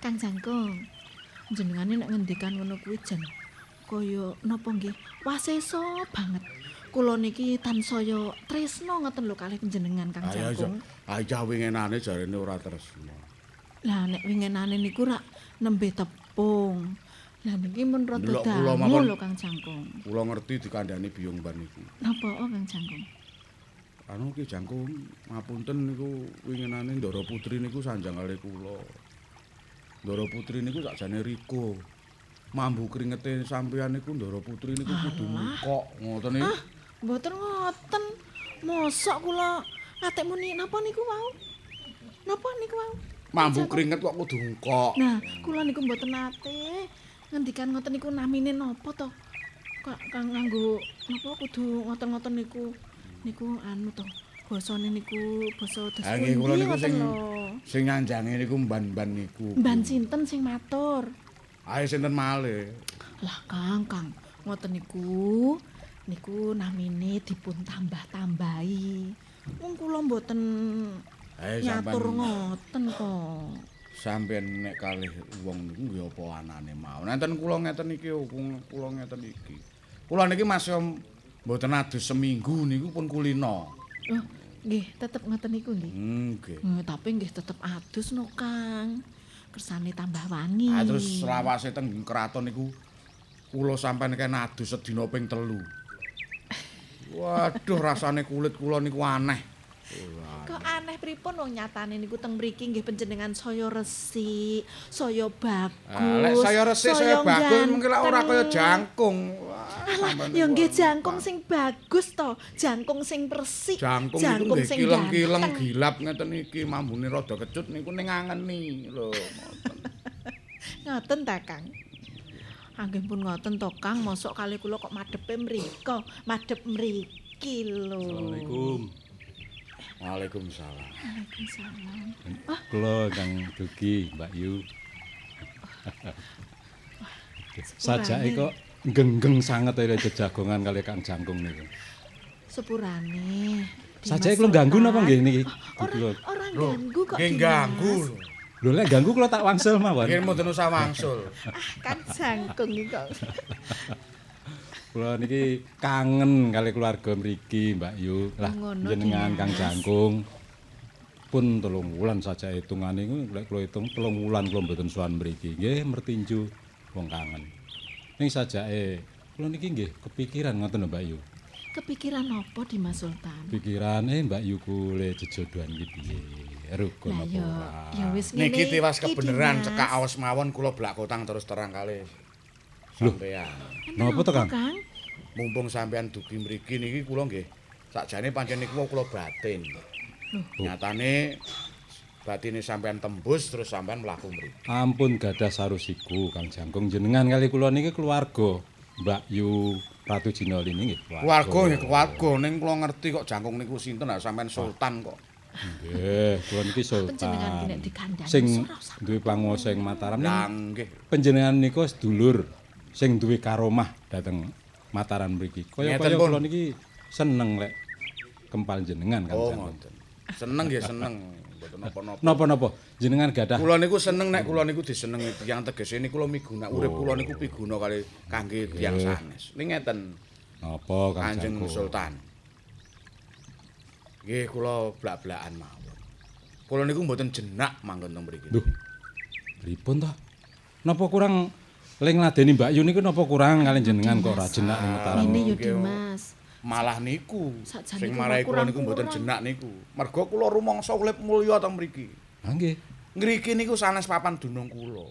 Kang Jangkung. Jenengane nek ngendikan ngono kuwi jan kaya napa nggih? Wasesa banget. Kula niki tansaya tresno ngoten lho kalih panjenengan Kang Jangkung. aja wingenane jarene ora tresno. Lah nek wingenane niku rak nembe tepung. Lah niki mun rada dangu mawon. lho Kang Jangkung. Kula ngerti dikandani biyong ban niku. Napa oh Kang Jangkung? Anu ki jangkung ngapunten niku winginane Ndara Putri niku sanjang kali kula. Ndara Putri niku sakjane Riko. Mambu kringete sampeyan niku Ndara Putri niku kudu kok ngoten iki. Ah, mboten ngoten. Mosok kula atek muni napa niku wau? Napa niku wau? Mambu kringet kok kudu kok. Nah, kula niku mboten nate ngendikan ngoten niku namine napa to? Kok kang nganggo napa kudu ngoten-ngoten niku niku anu to. Basane niku basa dos Ha nggih kula niku sing sing nyanjange niku mban-mban niku. Mban sinten sing matur? Ayo sinten malih. Lah Kang, Kang, ngoten niku niku namine dipun tambah-tambahi. Wong kula mboten nyatur sampean ngoten kok. Sampeyan nek kalih wong niku nggih apa anane mau. Nenten kula ngeten iki kula ngeten iki. Kula niki masih mboten adus seminggu niku pun kulino. Loh, Nggih, tetep ngoten niku nggih. Nggih. Hmm, tapi nggih tetep adus no, Kang. Kersane tambah wangi. Ah terus selawase teng keraton niku kula sampeyan kene adus sedina ping telu. <laughs> Waduh rasane kulit kula niku aneh. Kok aneh pripun wong nyatane niku teng mriki nggih panjenengan saya resik, saya bagus. Ah, lek saya resik saya bagus mungkin lek ora kaya jangkung. Wah, Alah, ya nggih jangkung sing bagus to, jangkung sing resik, jangkung nggih sing kileng-kileng gilap ngeten iki mambune rada kecut niku ning angeni lho. <laughs> ngoten. Ta, Kang. Anggih pun ngoten to, Kang, mosok kali kula kok madepe mriko, madep mriki lho. Assalamualaikum. Waalaikumsalam. Waalaikumsalam. Kula Kang Dugi, Mbak Yu. Sajake kok genggeng sanget ya jejagongan kali Kang Jangkung niku. Sepurane. Sajake kula ganggu napa nggih niki? Ora Kula. ora ganggu kok. Nggih ganggu lho. Lek ganggu kula tak wangsul mawon. Nggih mboten usah wangsul. Kan jangkung iki kok. <laughs> Kula niki kangen kali keluarga mriki, Mbak Yu. Lah jenengan Dimas. Kang Jangkung pun telung wulan saja hitungane iku lek kula hitung telung wulan kula mboten sowan mriki. Nggih mertinju wong kangen. Ning sajake kula niki nggih kepikiran ngoten lho Mbak Yu. Kepikiran apa di Mas Sultan? Pikiran eh Mbak Yu kule jejodohan iki piye? Rukun apa ora? ya wis ngene. Niki tiwas kebeneran Dimas. cekak awas mawon kula blak kotang terus terang kali. Sampeyan. Napa to, Kang? Mumpung sampeyan dugi mriki niki kula nggih sakjane pancen niku kula batin. Nyatane batine sampeyan tembus terus sampeyan mlaku mriki. Ampun gadah sarusiku Kang Jangkung jenengan kali kula niki keluarga. Mbak Yu Ratu Jinoli niki Keluarga nggih keluarga ning kula ngerti kok jangkung niku sinten ah sampeyan sultan kok. Nggih, kula niki sultan. Sing duwe panguwasa ing Mataram nggih. panjenengan niku sedulur sing duwe karomah dhateng Mataram mriki. Kaya-kaya kula niki seneng lek kempal jenengan Kang Oh ngoten. Seneng nggih seneng. Mboten napa-napa. Napa-napa jenengan gadah Kula niku seneng nek kula niku disenengi tiyang tegese niku kula miguna urip kula niku piguna kali kangge tiyang sanes. Ning ngeten napa Kanjeng? Sultan. Nggih kula blak-blakan mawon. Kula niku mboten jenak manggon teng mriki. Duh. Pripun to? Napa kurang ling ngladeni Mbak Yu niku napa kurang kalian jenengan kok ora jenak ning Mataram? Ini yo Dimas. Malah niku sing marai kula niku mboten jenak niku. Mergo kula rumangsa urip mulya teng mriki. Ha nggih. Ngriki niku sanes papan dunung kula.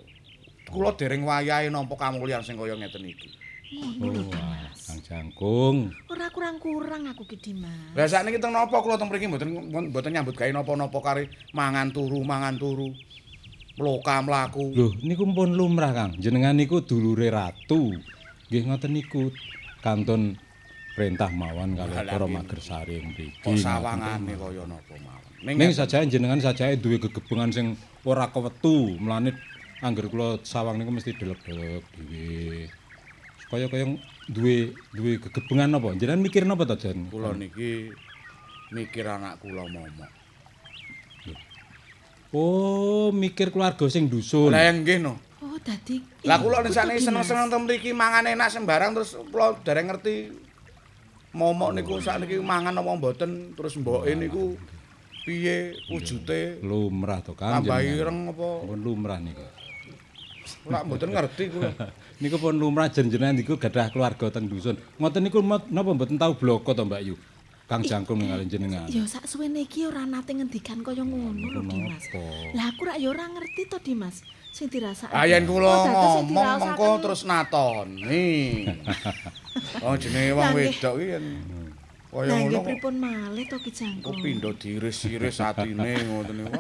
Kula dereng wayahe nampa kamulyan sing kaya ngeten iki. Ngono lho Dimas. Kang Jangkung. Ora kurang-kurang aku ki Dimas. Lah sakniki teng napa kula teng mriki mboten mboten nyambut gawe napa-napa kari mangan turu mangan turu. Mloka mlaku. Lho, niku pun lumrah, Kang. Jenengan niku dulure ratu. Nggih ngoten niku. Kantun perintah mawon kali Lah, para magersari mriki. Kok sawangane kaya napa mawon. Ning sajae jenengan sajae duwe gegebengan sing ora kewetu. Mulane angger kula sawang niku mesti delek-delek dhewe. Kaya-kaya duwe duwe gegebengan apa? Jenengan mikir napa to, Jan? kula niki mikir anak kula momok. Oh, mikir keluarga sing dusun. Lah nggih no. Oh, dadi Lah kula to, Dimas. seneng-seneng teng mriki mangan enak sembarang terus kula dereng ngerti momok niku sakniki mangan apa mboten terus mboke niku piye wujute Lumrah to, Kang. tambah ireng apa Pun lumrah niku. Lah mboten ngerti kula. <laughs> Niku pun lumrah jenengan niku gadah keluarga teng dusun. Ngoten niku napa mboten tau bloko to Mbak Yu? Kang Jangkung ningali jenengan. Ya sak suwene iki ora nate ngendikan kaya ngono lho Dimas. Lah aku rak ya ora ngerti to Dimas. Sing dirasakake. Ah yen kula Oh, ngomong mengko terus natoni. <laughs> Oh jenenge wong Lah, wedok iki yen kaya Lah ngono kok pripun malih to Ki kok Jangkung. pindho diiris-iris atine ngoten niku.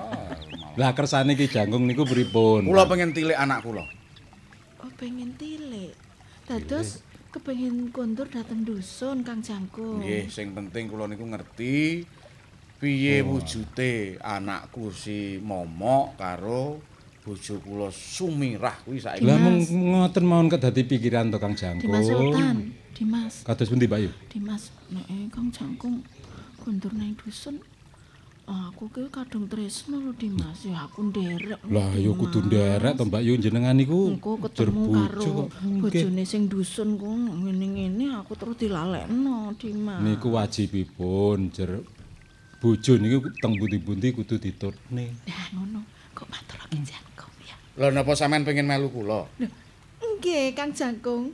Lah kersane Ki Jangkung niku pripun? Kula pengen tilik anak kula. Oh pengen tilik. Dados kepengin kondur dateng dusun Kang Jangkung. Nggih, sing penting kula niku ngerti piye wujute anakku si Momok karo bojo kula Sumirah kuwi saiki. Lah ngoten mawon kedadi pikiran to Kang Jangkung. Dimas Sultan, Dimas, Kados pundi Mbak Yu? Dimas, nek eh, Kang Jangkung kondur nang dusun. Aku ki kadung tresno lho Dimas, ya aku nderek. Lah ya kudu nderek to Mbak Yu jenengan niku Engko ketemu karo bojone sing dusun ku ngene-ngene aku terus dilalekno Dimas. Niku wajibipun jer bojo niku teng pundi-pundi kudu ditutne. Nah, ngono. Kok matur Kang Jangkung ya. Lho napa sampean pengen melu kula? Nggih, Kang Jangkung.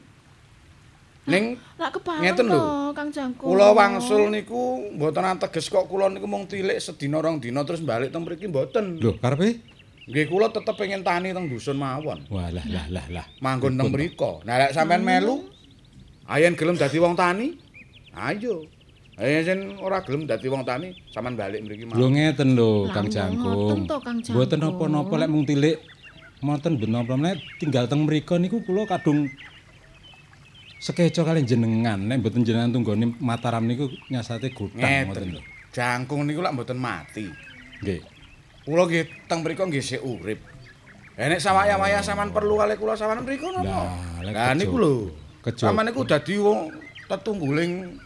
Ning Lak kepareng Ngeten lho. to, Kang Jangkung. kula wangsul niku mboten ateges kok kula niku mung tilik sedina rong dina terus balik teng mriki mboten. Lho, karepe? Nggih kula tetep pengen tani teng dusun mawon. Walah lah lah lah. Manggon teng mriko. Nah lek sampean melu ayen gelem dadi wong tani, ayo. Ayen sen ora gelem dadi wong tani, sampean balik mriki Lho mawon. ngeten lho Kang Jangkung. to, Kang Jangkung. Mboten napa-napa lek mung tilik Mboten ben napa meneh tinggal teng mriku niku kula kadung sekeco kali jenengan nek mboten jenengan tunggone Mataram niku nyasate gutang ngoten lho. Jangkung niku lak mboten mati. Nggih. Kula nggih teng mriko nggih sik urip. Eh nek sawaya-waya sampean perlu kali kula sampean mriko napa? Lah, niku lho. kejo- Sampeyan niku dadi wong tetungguling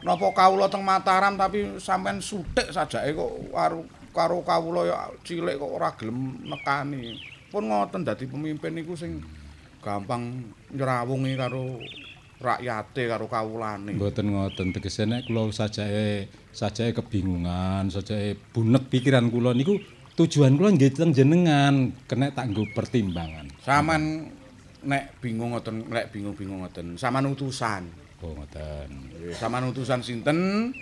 napa kawula teng Mataram tapi sampean sutik sajake kok karo karo kawula ya cilik kok ora gelem nekani. Pun ngoten dadi pemimpin niku sing gampang nyrawungi karo rakyate karo kawulane. Mboten ngoten tegese nek kula sajake sajake kebingungan, sajake bunek pikiran kula niku tujuan kula nggih teng jenengan, kena tak nggo pertimbangan. Saman nek bingung ngoten, nek bingung-bingung ngoten, saman utusan. Oh ngoten. Saman utusan sinten?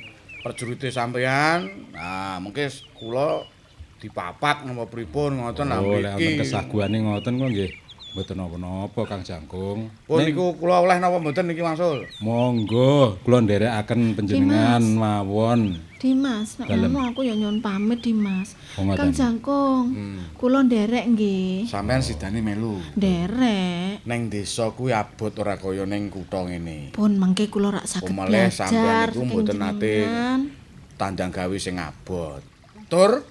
Perjurite sampean. Nah, mengke kula dipapat napa pripun ngoten lah Oh, lek wonten mriki. kesaguane ngoten kok nggih mboten napa-napa Kang Jangkung. Pun Ning- niku kula oleh napa mboten niki Wangsul? Monggo, kula nderekaken panjenengan mawon. Dimas, nek ngono aku ya nyuwun pamit Dimas. Oh. Kang Jangkung, kula nderek nggih. Sampean sidane melu. Nderek. Neng desa kuwi abot ora kaya ning kutha ngene. Pun mengke kula rak saged Pemelih sampean belajar iku saking mboten nate tandang gawe sing abot. Tur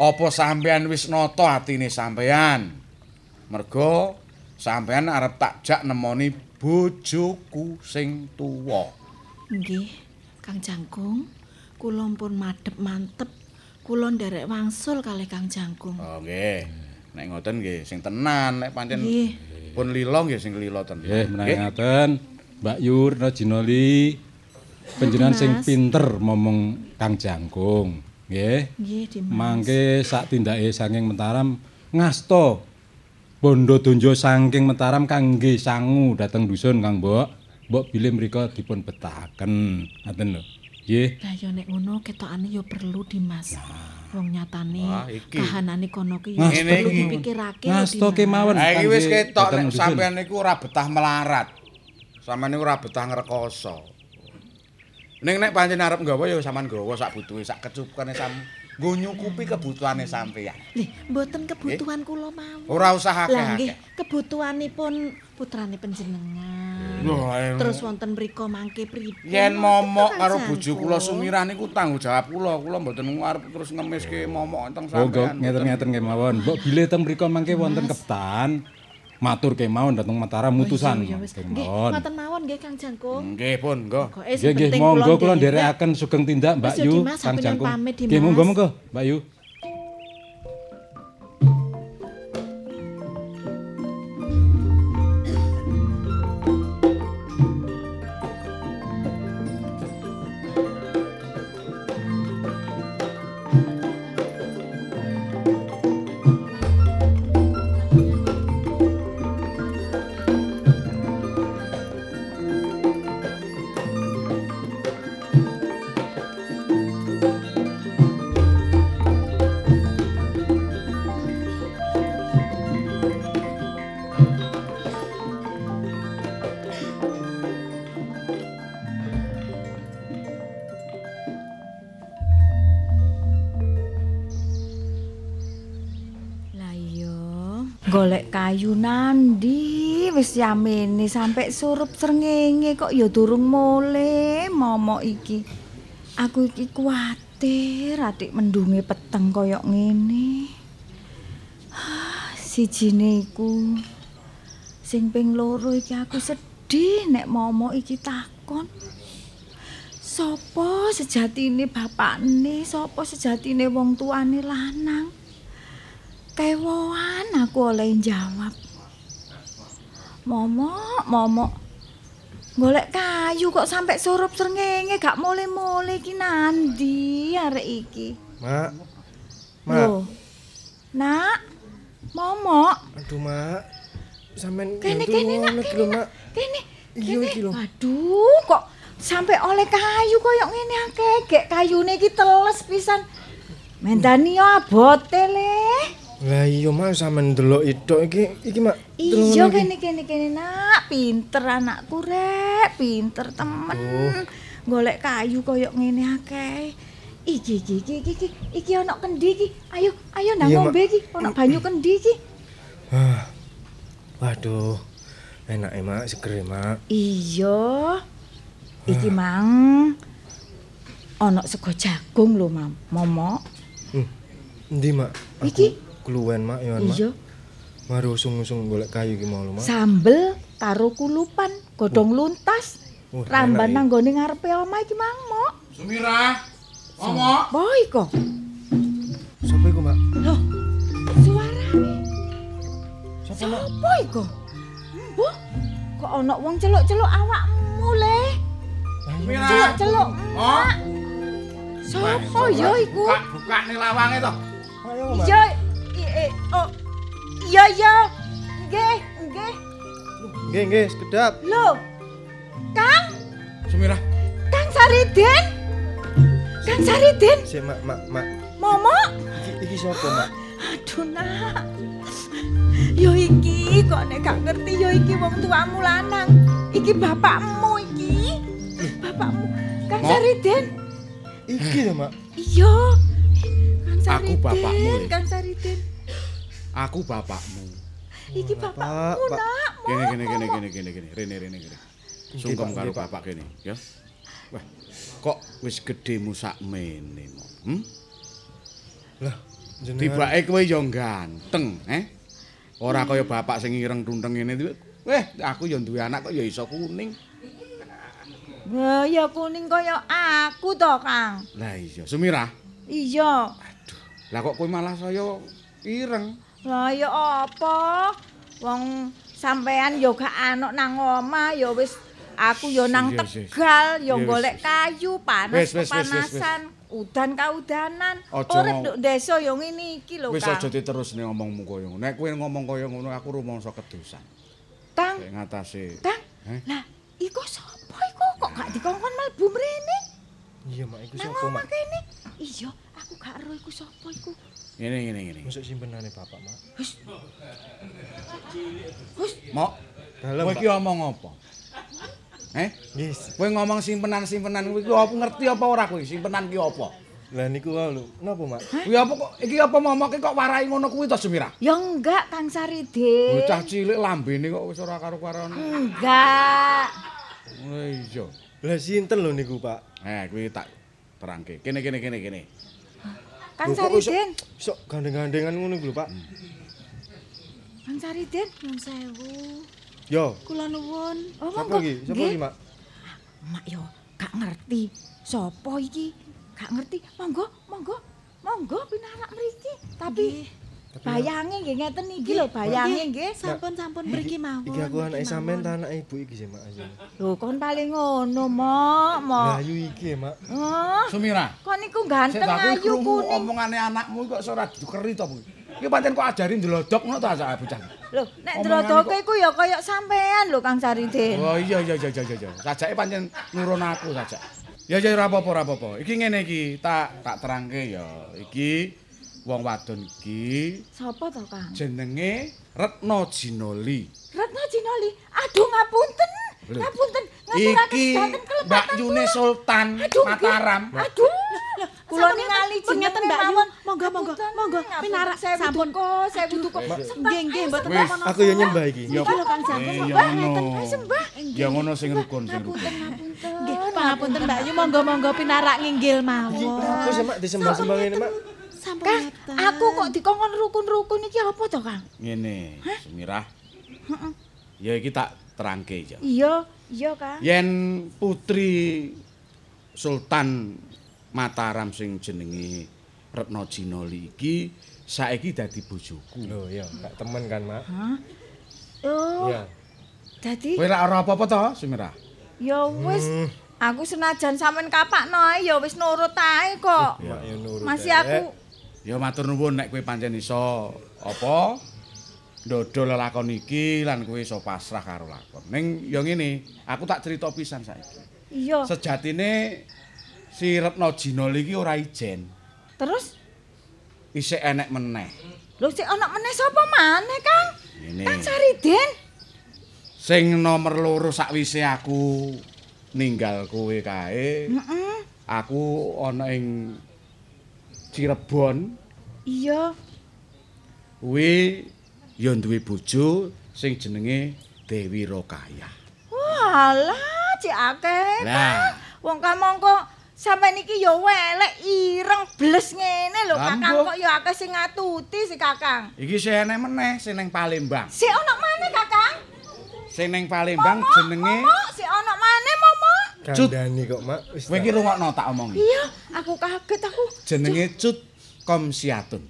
apa sampean wis nata atine sampean? Mergo sampean arep takjak nemoni bojoku sing tuwa. Nggih, Kang Jangkung, kula pun madhep mantep. Kula nderek wangsul kalih Kang Jangkung. Oh nggih. Nek ngoten nggih sing tenan nek pancen pun lila nggih sing lila tenan. Nggih, menawi ngaten, Mbak Yur Rajinoli panjenengan sing pinter momong Kang Jangkung. Nggih. Nggih. Mangke sak tindake saking Mataram ngasta bondo donjo saking Mataram kangge sangu dateng dusun Kang Mbok. Mbok bilih mriku dipun betahaken. Ngaten lho. Nggih. Lah ya nek ngono ketokane ya perlu Dimas. Wong nyatane Wah, kahanane kono ki ya perlu iki. dipikirake lho, Ngasto Dimas. kemawon. Ha iki wis ketok nek sampean niku ora betah melarat. Sampeyan niku ora betah ngrekoso. Ning nek pancen arep nggawa ya sampean nggawa sak butuhe sak kecukupane sam nggo nyukupi kebutuhane sampeyan. Lih, mboten kebutuhan kula mawon. Ora usah Lah nggih, akeh-akeh. kebutuhanipun putrane panjenengan. Terus wonten mriku mangke pripun? Yen momok karo bojo kula sumirah niku tanggung jawab kula. Kula mboten arep terus ngemiske momok teng Oh, sampeyan. ngeten-ngeten kemawon. Mbok bilih teng mriku mangke wonten ketan. Matur kemawon dateng Mataram mutusan. Oh, wis. Nggih, ngoten mawon nggih Kang Jangkung. Nggih pun, nggo. Nggih nggih monggo kula nderek. nderekaken sugeng tindak Mbak Yu Kang Jangkung. Nggih monggo monggo Mbak Yu. Golek kayu nandi wis yamene sampe surup srengenge kok ya durung mule momok iki. Aku iki kuwatir atik mendunge peteng kaya ngene. Ah, Sijine iku sing ping loro iki aku sedih nek momok iki takon. Sopo sejatine bapakne, sopo sejatine wong tuane lanang? Kewoan aku oleh jawab. Momok, momok. golek kayu kok sampai surup srengenge gak mole-mole iki nandi arek iki. Mak. Mak. Loh. Nak. Momok. Aduh, Mak. Sampeyan Kene bantu kene nak kene. lho, Mak. Kene. Iya iki lho. Aduh, kok sampai oleh kayu koyo ngene akeh. Gek kayune iki teles pisan. Mendani yo abote le. Lah iya, Mak, sampeyan ndelok itu iki iki, Mak. Iya iki. kene kene kene nak, pinter anakku rek, pinter temen. Golek kayu koyo ngene akeh. Iki iki iki iki iki, iki ana kendi iki. Ayo ayo nang ngombe iki, ana banyu kendi iki. Ah. Waduh. Enak ya, Mak, seger ya, Mak. Iya. Iki Ah. mang ana sego jagung lho, Mam. Momok. Endi, Mak? Aku Iki? Keluwen, Mak, ya, Mak. Iya, Mari usung-usung golek kayu iki mau Mak. sambel karo kulupan, godhong luntas. Wah, Ramban nang gone ngarepe omah iki mang, Mok. Sumirah. Ngomong. Boy kok. Sapa iku, Mak? Loh, suarane. Sapa, Mak? Sopo iku? Bu, kok ana wong celuk-celuk awakmu le? Sumirah. Celuk-celuk. Oh. Sopo ya iku? Buka, buka nih lawange to. Ayo, Mak. Iya, i- oh. Iya, iya. Nggih, nggih. Nggih, nggih, sekedap. Lho. Kang, Sumirah. Kang Saridin. Kang Saridin, Sik, Mak, Mak, Mak. Momo. Iki iki sapa, Mak? Aduh, Nak. Yo iki kok nek gak ngerti yo iki wong tuamu lanang. Iki bapakmu iki. Bapakmu Kang Mo? Saridin. Iki lho, Mak. Iya. Kang Aku Saridin. bapakmu, Le. Kang Saridin. Aku bapakmu. Iki Pak, bapakmu, Pak. Nak. Gini gini gini gini gini gini. Rene rene gini. Sungkem karo bapak kene, ya. Wah, kok wis gedemu sakmene, Mo? Hmm? Lah, jenengan Tibake kowe yo ganteng, eh? Ora kaya bapak sing ireng tunteng ngene iki. Weh, aku yo duwe anak kok ya iso kuning. Wah, ya kuning kaya aku to, Kang. Lah iya, Sumirah. Iya. Lah kok kowe malah saya ireng? Lah ya apa? Wong sampean yo gak anuk nang omah ya wis aku yo nang. Tegal yo wis, golek wis. kayu panas Wis, wis, wis, wis, panasan udan kaudanan urip nduk desa yo ngene iki lho Wis Kang. aja diterusne ngomongmu kaya ngono. Nek kowe ngomong kaya ngono aku rumangsa kedosan. Kang, Sik ngatasé. Kang. Eh? Lah, iku sapa iku kok gak dikongkon mlebu mrene? Iya, Mak, iku Nang sapa, omah Mak? kene. Iya, aku gak ero iku sapa iku. Ngene ngene ngene. Masuk simpenane bapak, Mak. Wis. Wis, Mok, Dalem, kowe iki omong apa? Eh? Nggih. Kowe ngomong simpenan-simpenan kuwi ku apa ngerti apa ora kowe? Simpenan ki apa? Lah niku wae lho. Napa, Mak? Kuwi apa kok iki apa momoke kok warai ngono kuwi to Sumirah? ya enggak Kang Saridin. Bocah cilik lambene kok wis ora karo-karon. Enggak. Oh iya. Lah sinten lho niku, Pak? Eh, kuwi tak terangke. Kene kene kene kene. Kang Saridin. Iso gandeng-gandengan ngono iku lho, Pak. Kang Saridin. Nyun sewu. Yo, Kula nuwun. Oh, sapa monggo. iki? Sapa iki, Mak? Mak yo gak ngerti. Sopo iki? Gak ngerti. Monggo, monggo. Monggo pinarak mriki. Tapi bayange nggih ngeten iki lho, bayange nggih. Sampun-sampun mriki mawon. Iki aku anake sampean ta anake ibu iki sih, Mak. Lho kon paling ngono, Mok, Mok. Lah ayu iki, Mak. Oh, Sumirah. kon niku ganteng ayu kuning. omongane anakmu kok ora dikeri to kuwi. Iki pancen kok ajari ndelodok ngono to aja bocah. Lho, nek kok- iku ya kaya sampean lho Kang Saridin. Oh iya iya iya iya iya. Sajake pancen nurun aku sajak. Ya ya ora apa-apa ora apa-apa. Iki ngene iki tak tak terangke ya. Iki wong wadon iki Sopo to, Kang? jenenge Retno Jinoli. Retno Jinoli. Aduh ngapunten. Ngapunten. Ngaturaken Iki sedanten Mbak Yune Sultan Aduh, nggih. Mataram. Aduh. Kula ningali ngeten, Mbak Yu. Monggo, monggo, monggo. Pinarak, saya sampun. kok, saya butuh kok. Nggih, nggih, mboten napa-napa. Aku ya nyembah iki. Iki lho Kang Sampun. Eh, ngeten. Sembah. Ya ngono sing rukun sing rukun. Nggih, pangapunten Mbak Yu, monggo-monggo pinarak nginggil Iki mawon. aku Mak, disembah-sembah ngene, Mak. Sampun Kang, ngeten. aku kok dikongkon rukun-rukun iki apa to, Kang? Ngene, Sumirah. Ya iki tak terangke ya. Iya, iya, Kang. Yen putri Sultan Mataram sing jenenge Retno Jinoli iki saiki dadi bojoku. Lho, iya, gak temen kan, Mak. Oh, Iya. dadi Kowe ora ora apa-apa to, Sumirah? Ya wis, aku senajan sampean kapakno ae ya wis nurut ae kok. Mak ya nurut. Masih aku Ya matur nuwun nek kowe pancen iso apa ndodol lelakon iki lan kowe iso pasrah karo lakon. Ning ya ngene, aku tak cerita pisan saiki. iya. Sejatine si Retno Jinol iki ora ijen, Terus isih enek meneh. lho sik ana meneh sapa maneh, Kang? Ngene. Kang Sariden. Sing nomor loro sakwise aku ninggal kowe kae, Heeh. aku ana ing Cirebon Iya. kuwi ya duwe bojo sing jenenge Dewi Rokayah. Walah, cek akeh. Lah. Wong kamangka sampean iki ya welek ireng bles ngene lho, Kakang kok ya akeh sing ngatuti si Kakang. Iki sing enek meneh sing ning Palembang. Sik ana maneh, Kakang? Sing ning Palembang jenenge sik maneh, Momo. Cut. Kandhani kok, Mak. Wis. kowe iki rungokno tak omongi. Iya, aku kaget aku. Jenenge Cut Komsiatun.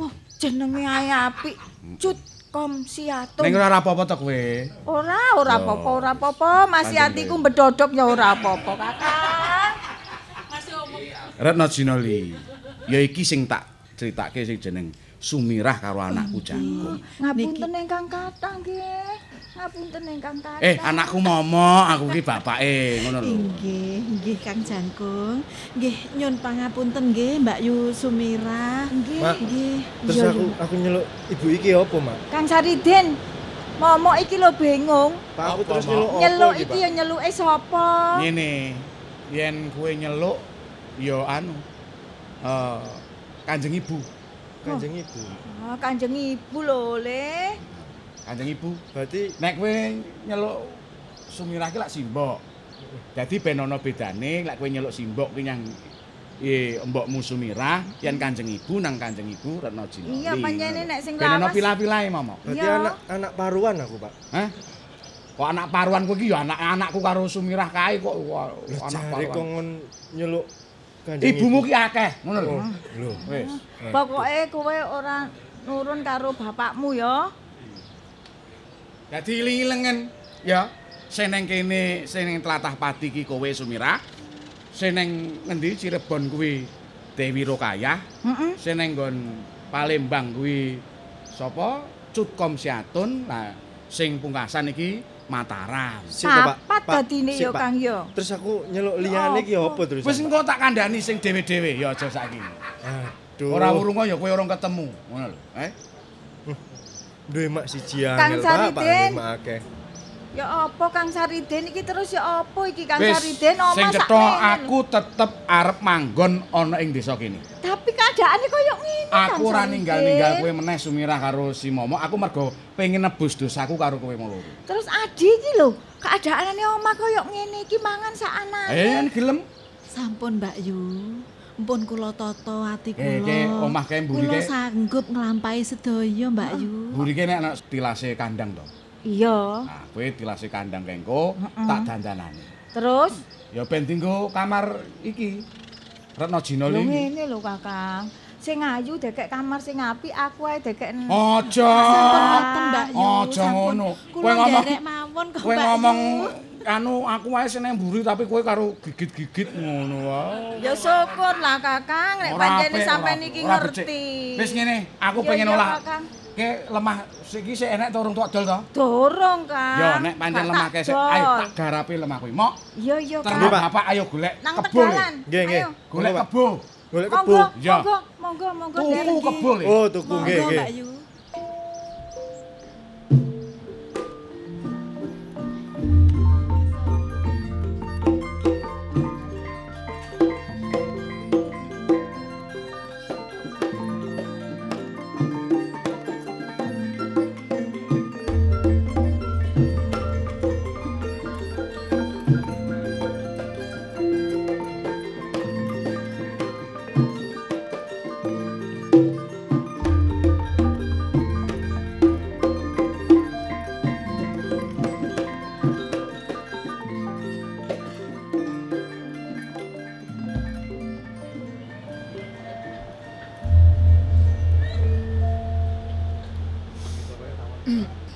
Wah, jenenge ae apik. Cut kom siatun. Ning ora apa-apa to kowe. Ora, ora apa-apa, ora apa-apa. Masih atiku bedodok ya ora apa-apa, Kakang. Retno Jinoli. Ya iki sing tak critake sing jeneng Sumirah karo anakku Jangkung. Ngapunten ingkang kathah nggih. Ngapunten ingkang kathah. Eh, anakku Momo, aku ki bapake, ngono lho. Inggih, nggih Kang Jangkung. Nggih nyun pangapunten nggih Mbak Yu Sumira. Nggih. Nggih. Terus Iya, aku aku nyeluk ibu iki apa, Mak? Kang Saridin. Momok iki lho bingung. Pak aku terus nyeluk apa Nyeluk iki, ya nyeluke sapa? Ngene, yen kowe nyeluk ya anu eh Kanjeng Ibu. Kanjeng Ibu. Oh, Kanjeng Ibu lho, Le. Kanjeng Ibu. Berarti Nek kowe nyeluk Sumirah ki lak simbok. Dadi ben ana bedane lek kowe nyeluk simbok ki nyang eh mbokmu Sumirah, yen Kanjeng Ibu nang Kanjeng Ibu Retno Jinoli. Iya, pancene nek sing Ben ana lawas. pilah-pilahe, Momo. berarti anak anak paruan aku, Pak. Hah? Kok anak paruan kowe iki ya anak-anakku karo Sumirah kae kok Lah anak kok paruan. ngon nyeluk Kanjeng Ibumu ki akeh, ngono lho. Oh, lho. Wis. Pokoke kowe ora nurun karo bapakmu ya. Dadi iling-ilengen ya. Sing ning kene sing tlatah Pati ki kowe Sumirah. Sing ning ngendi Cirebon kuwi Dewi Rokayah. Heeh. Sing ning nggon Palembang kuwi sapa? Cutkom Siatun. Lah sing pungkasan iki Mataram. Sik, to, Pak. Papat dadine ya. Kang ya. Terus aku nyeluk liyane ki apa terus? Wis engko tak kandhani sing dhewe-dhewe ya aja saiki. Aduh. Ora urung ya kowe urung ketemu, ngono lho. Eh? Duwe mak siji Kang angel, Pak. Mak akeh. Ya apa Kang Sariden iki terus ya apa iki Kang Wis, Sariden omah sing cetha aku tetep arep manggon ana ing desa kene. Tapi keadaannya koyo ngene Kang Aku ora Sariden. ninggal-ninggal kowe meneh Sumirah karo si Momo. Aku mergo pengen nebus dosaku karo kowe mau. Terus Adi iki lho, keadaanane omah koyo ngene iki mangan sak anake. Eh, gelem. Sampun Mbak Yu. Mpun kula tata ati Eh, kula. ke omah kae mburi Kula sanggup nglampahi sedaya Mbak Yu. Mburi kene ana tilase kandang to. Iya. Nah, kowe tilase kandang kengko tak dandanani. Terus Ya ben tinggo kamar iki. Retno Jinoli. iki. ngene lho Kakang. Sing ayu dekek kamar sing apik, aku ae dekek Aja. Sampun Mbak Yu. Aja ngono. Kowe ngomong mawon kok kowe ngomong. Anu aku wae seneng mburi tapi kowe karo gigit-gigit ngono wae. Ya syukur lah Kakang, nek apik, sampean iki ngerti. Wis ngene, aku pengen olah. Ke lemah siki sik enek to urung tok dol to? Dorong, Kang. Ya nek pancen Gak lemah tak ke sik, dol. ayo tak garapi lemah kuwi. Mok, Iya, iya, terus Kang. bapak ayo golek kebo. Nggih, nggih. Ayo. Golek kebo. Golek kebo. Monggo, monggo, monggo. Tuku kebo. Oh, tuku nggih, Monggo nggih.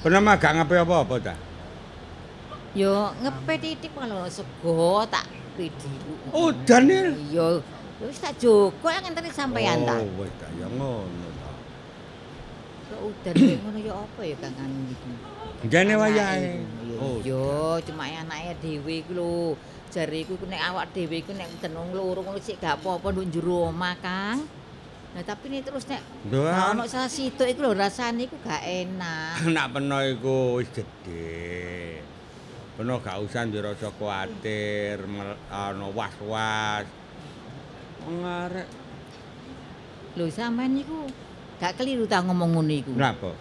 Pernah mah gak ngape apa-apa ta? Yo ngepet titik kalau sego tak pidiru. Udan ya. Iya. Ya wis tak jogo ngenteni sampean ta. Oh, wis ta ya ngono ta. Kok udan ngono ya apa ya Kang iki? Jane wayahe. Oh. Yo cuma anake dhewe iku lho. Jare iku nek awak dhewe iku nek tenung loro ngono sik gak apa-apa nduk jero omah, Kang. Nah tapi nek terus nek ono salah situk iku lho rasane iku gak enak. <laughs> Anak peno iku wis gedhe. Peno gak usah dirasa kuwatir, mel- ana was-was. Wong arek Lho sampean niku gak keliru ta ngomong ngono iku. napa?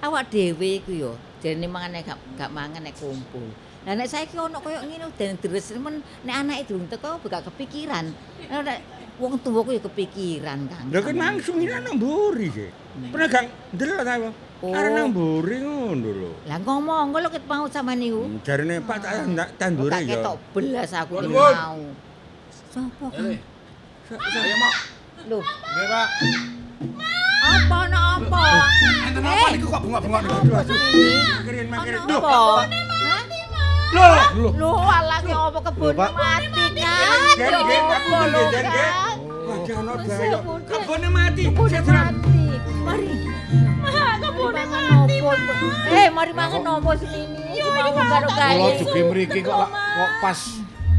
Awak dhewe iku yo jane mangane gak gak mangan nek kumpul. Lah nek saiki ono koyo ngene udan deres men nek anake durung teko gak kepikiran. Nek wong tuwa ku ya kepikiran, Kang. Lha kan langsung ini nang mburi sih. Pernah gak ndelok ta apa? Oh. Arek nang mburi ngono lho. Lah ngomong lho ket mau sampean niku. Hmm, Jarine Pak tak tandure ya. ketok belas aku iki won. mau. Sopo kan? Ayo mak. Lho, Nggih, Pak. apa ana apa? Enten apa niku kok bengok-bengok niku? Makirin makirin. Ana Loh. Lho, alah ki apa kebun Pak. mati kan? Jen, jen, aku Apa nggih, lho, jen, jen. Kang? Wajah ana Wis, bahaya. ya, Bun. Kebone mati. Kebun serang. mati. Mari. Kebun mati. Eh, mari mangan nopo semini. Mau karo Kula gawe. dugi mriki kok kok pas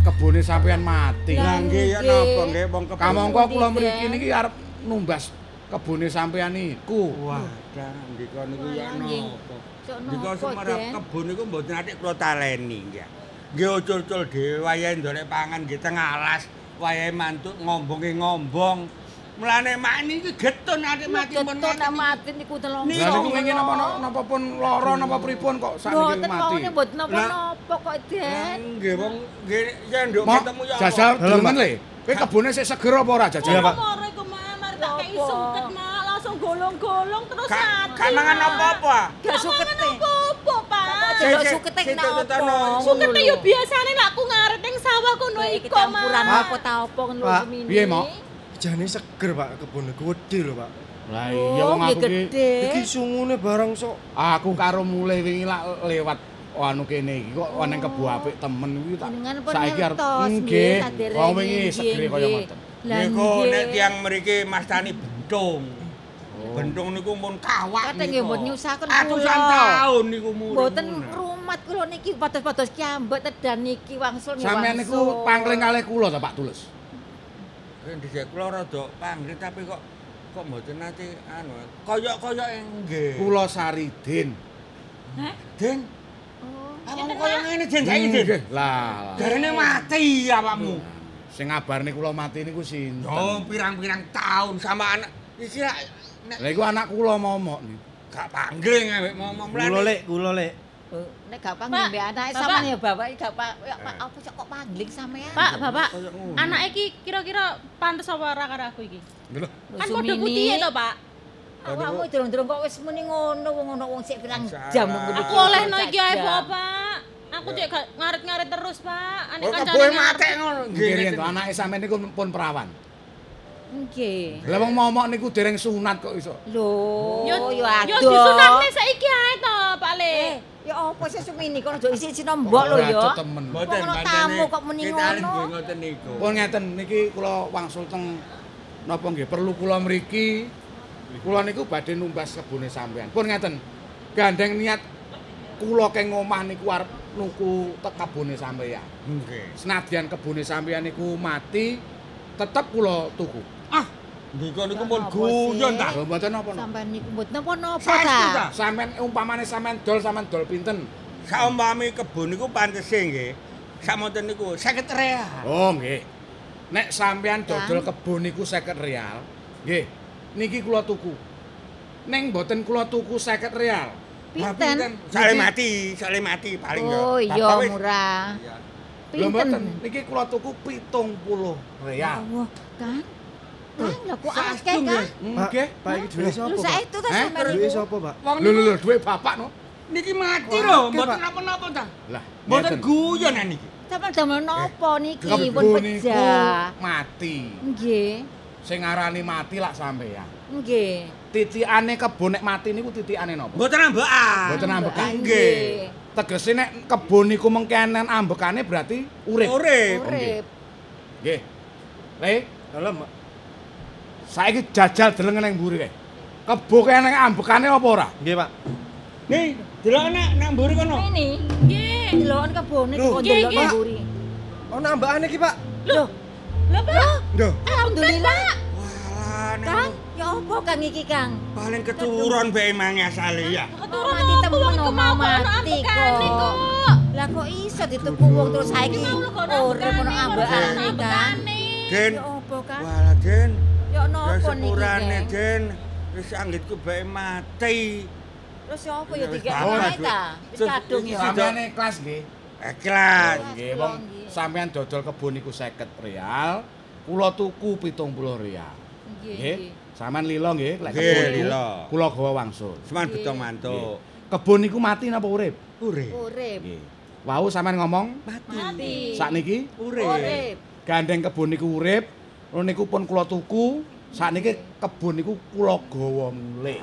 kebune sampean mati. Lah nggih ya napa nggih wong kebon. Kamangka kula mriki niki arep numbas kebune sampean niku. Wadah, ndika niku ya Nggih. napa? Semarang Den? kebon niku mboten atik kula taleni nggih. Nggih ucul-ucul dhewe wayahe ndolek pangan nggih teng alas, wayahe mantuk ngombonge ngombong. Mulane mak niki getun atik mati pun Keton nek mati niku telung. Lah niku wingi napa napa pun lara napa pripun kok sakniki Mboten mati. mboten Lah. napa-napa kok, Den. Nggih wong nggih ya nduk ketemu ya. jajal Pak. le. Kowe kebune sik seger apa ora jajal? Iya, Pak. Moro iku mak, mari tak kei suket mak, langsung golong-golong terus Ka- mati. Kan mangan apa-apa. Gak sukete. Apa, Pak? Delok Sik, sukete sik, kena sik, apa? Sukete yo biasane lak ku ngaret ning sawah kono iko, campuran Mak. apa ta apa ngono Pak, piye, Mak? Jane seger Pak kebun gede lho Pak. Lah Oh, iya wong aku nggih ki gede. Iki sungune barang sok aku karo mulih wingi lak lewat anu kene iki kok ana kebu apik temen iki tak saiki arep nggih. Wong wingi segere kaya ngoten. Lah Niku nek tiyang mriki mastani bentung. Bentung niku mun kawak. Kadang nggih mbok nyusahaken Atusan kula. taun niku murah. Mboten rumat kula niki pados-pados kiambet tedan niki wangsul nggih Sampeyan niku pangling kalih kula ta Pak Tulus. Dhisik kula rada pangrit tapi kok kok mboten nate anu kaya-kaya nggih. Kula Saridin. Den. Oh, Awakmu kaya ngene Den saiki. Nggih. Lah. Jarene mati awakmu. Sing ngabarne kula mati niku sinten? Oh, pirang-pirang taun sama anak iki nek Lah iku anak kula momok niku. gak panggil ngewek ngomong kula lek, kula lek. Nek gak panggil mbek anake sampean ya bapak gak pak ya, Pak, apa kok pangling sampean? Pak, Bapak, Kaya ngono. anak iki kira-kira pantes apa ora karo aku iki? Lho. Kan padha putih to, Pak. Awakmu durung-durung kok wis muni ngono wong ono wong sik pirang jam ngono Aku olehno iki ae, Bapak. Aku cek gak ngarit-ngarit terus, Pak. Ane Oh, kancane keboe ngarep. mate ngono. Nggih anake sampeyan niku pun perawan. Nggih. Lah wong momok niku dereng sunat kok iso. Lho, Yo yo yo adoh. disunatne saiki ae to, Pak Le. Eh, ya apa sih Sumini kok aja isi-isi mbok lho ya. Ora temen. Mboten tamu kok muni kita ngono? nggih ngoten niku. Pun ngeten niki kula wangsul teng napa nggih perlu kula mriki kula niku badhe numbas kebune sampean. Pun ngeten. Gandeng niat kula keng omah niku arep nuku tek kebune sampean. Nggih. Senadyan kebune sampean niku mati tetep kula tuku. Ah, ndika niku pun Apa guyon ta. Lho mboten napa-napa. Sampeyan niku mboten napa-napa Saestu ta? ta. Sampeyan umpamane sampean dol sampean dol pinten? Saumpami kebun niku pantese nggih. Samonten niku 50 real. Oh nggih. Nek sampean Kang. dodol kebun niku 50 real, nggih. Niki kula tuku. Ning mboten kula tuku 50 real. Pinten? Sale mati, sale mati paling ya. Oh iya murah. Iya. Lho mboten, Pinten? niki kula tuku 70 real. Allah, kan? Kan lho kok akeh kan? nggih. Pak, iki duwe sapa, Pak? saestu ta Eh? sampeyan niku? sapa, Pak? Lho lho lho duwe bapak no. niki mati lho, mboten napa-napa ta. Lah, Mboten guyon niki. Sampeyan damel napa niki pun pecah? mati. Nggih. Sing ngarani mati lak sampean. Nggih. Titikane kebun nek mati niku titikane napa? Mboten ambekan. Mboten ambekan. Nggih. Tegese nek kebun niku mengkenen ambekane berarti urip. Urip. Urip. Nggih. Le, Dalam, Mak. Saiki jajal deleng ning mburi kae. Kebo kene ambekane apa ora? Nggih, Pak. Nih, delok nek nang mburi kono. Ini. Nggih. Deloken kebone kok delok nggih. mburi. Oh, nambahane iki, Pak. Loh, Lho, Pak. Nduh. alhamdulillah. Walah, Kang, ya apa Kang iki, Kang? paling keturun bae mangi asale ya. Keturun mati temen mau kono mati kok. kok. Lah kok iso dituku wong terus saiki urip ono ambekane, Kang? Den. Ya apa, Kang? Walah, Den. Ya napa niki, sepurane? Den. Wis anggitku bae mati. Terus ya tiga apa, ae duit. ta? Wis kadung ya. isi Sampeyan kelas nggih. Ikhlas. Nggih, wong sampeyan dodol kebun niku 50 real, kula tuku 70 real. Nggih. Sampeyan lilo nggih, lek niku lilo. kula gawa wangsul. Seman betong mantuk. Kebun niku mati napa urip? Urip. Urip. Nggih. Wau sampeyan ngomong Mati. sakniki Urip. Urip. gandeng kebun niku urip, niku pun kula tuku sakniki kebon niku kula gawa mulih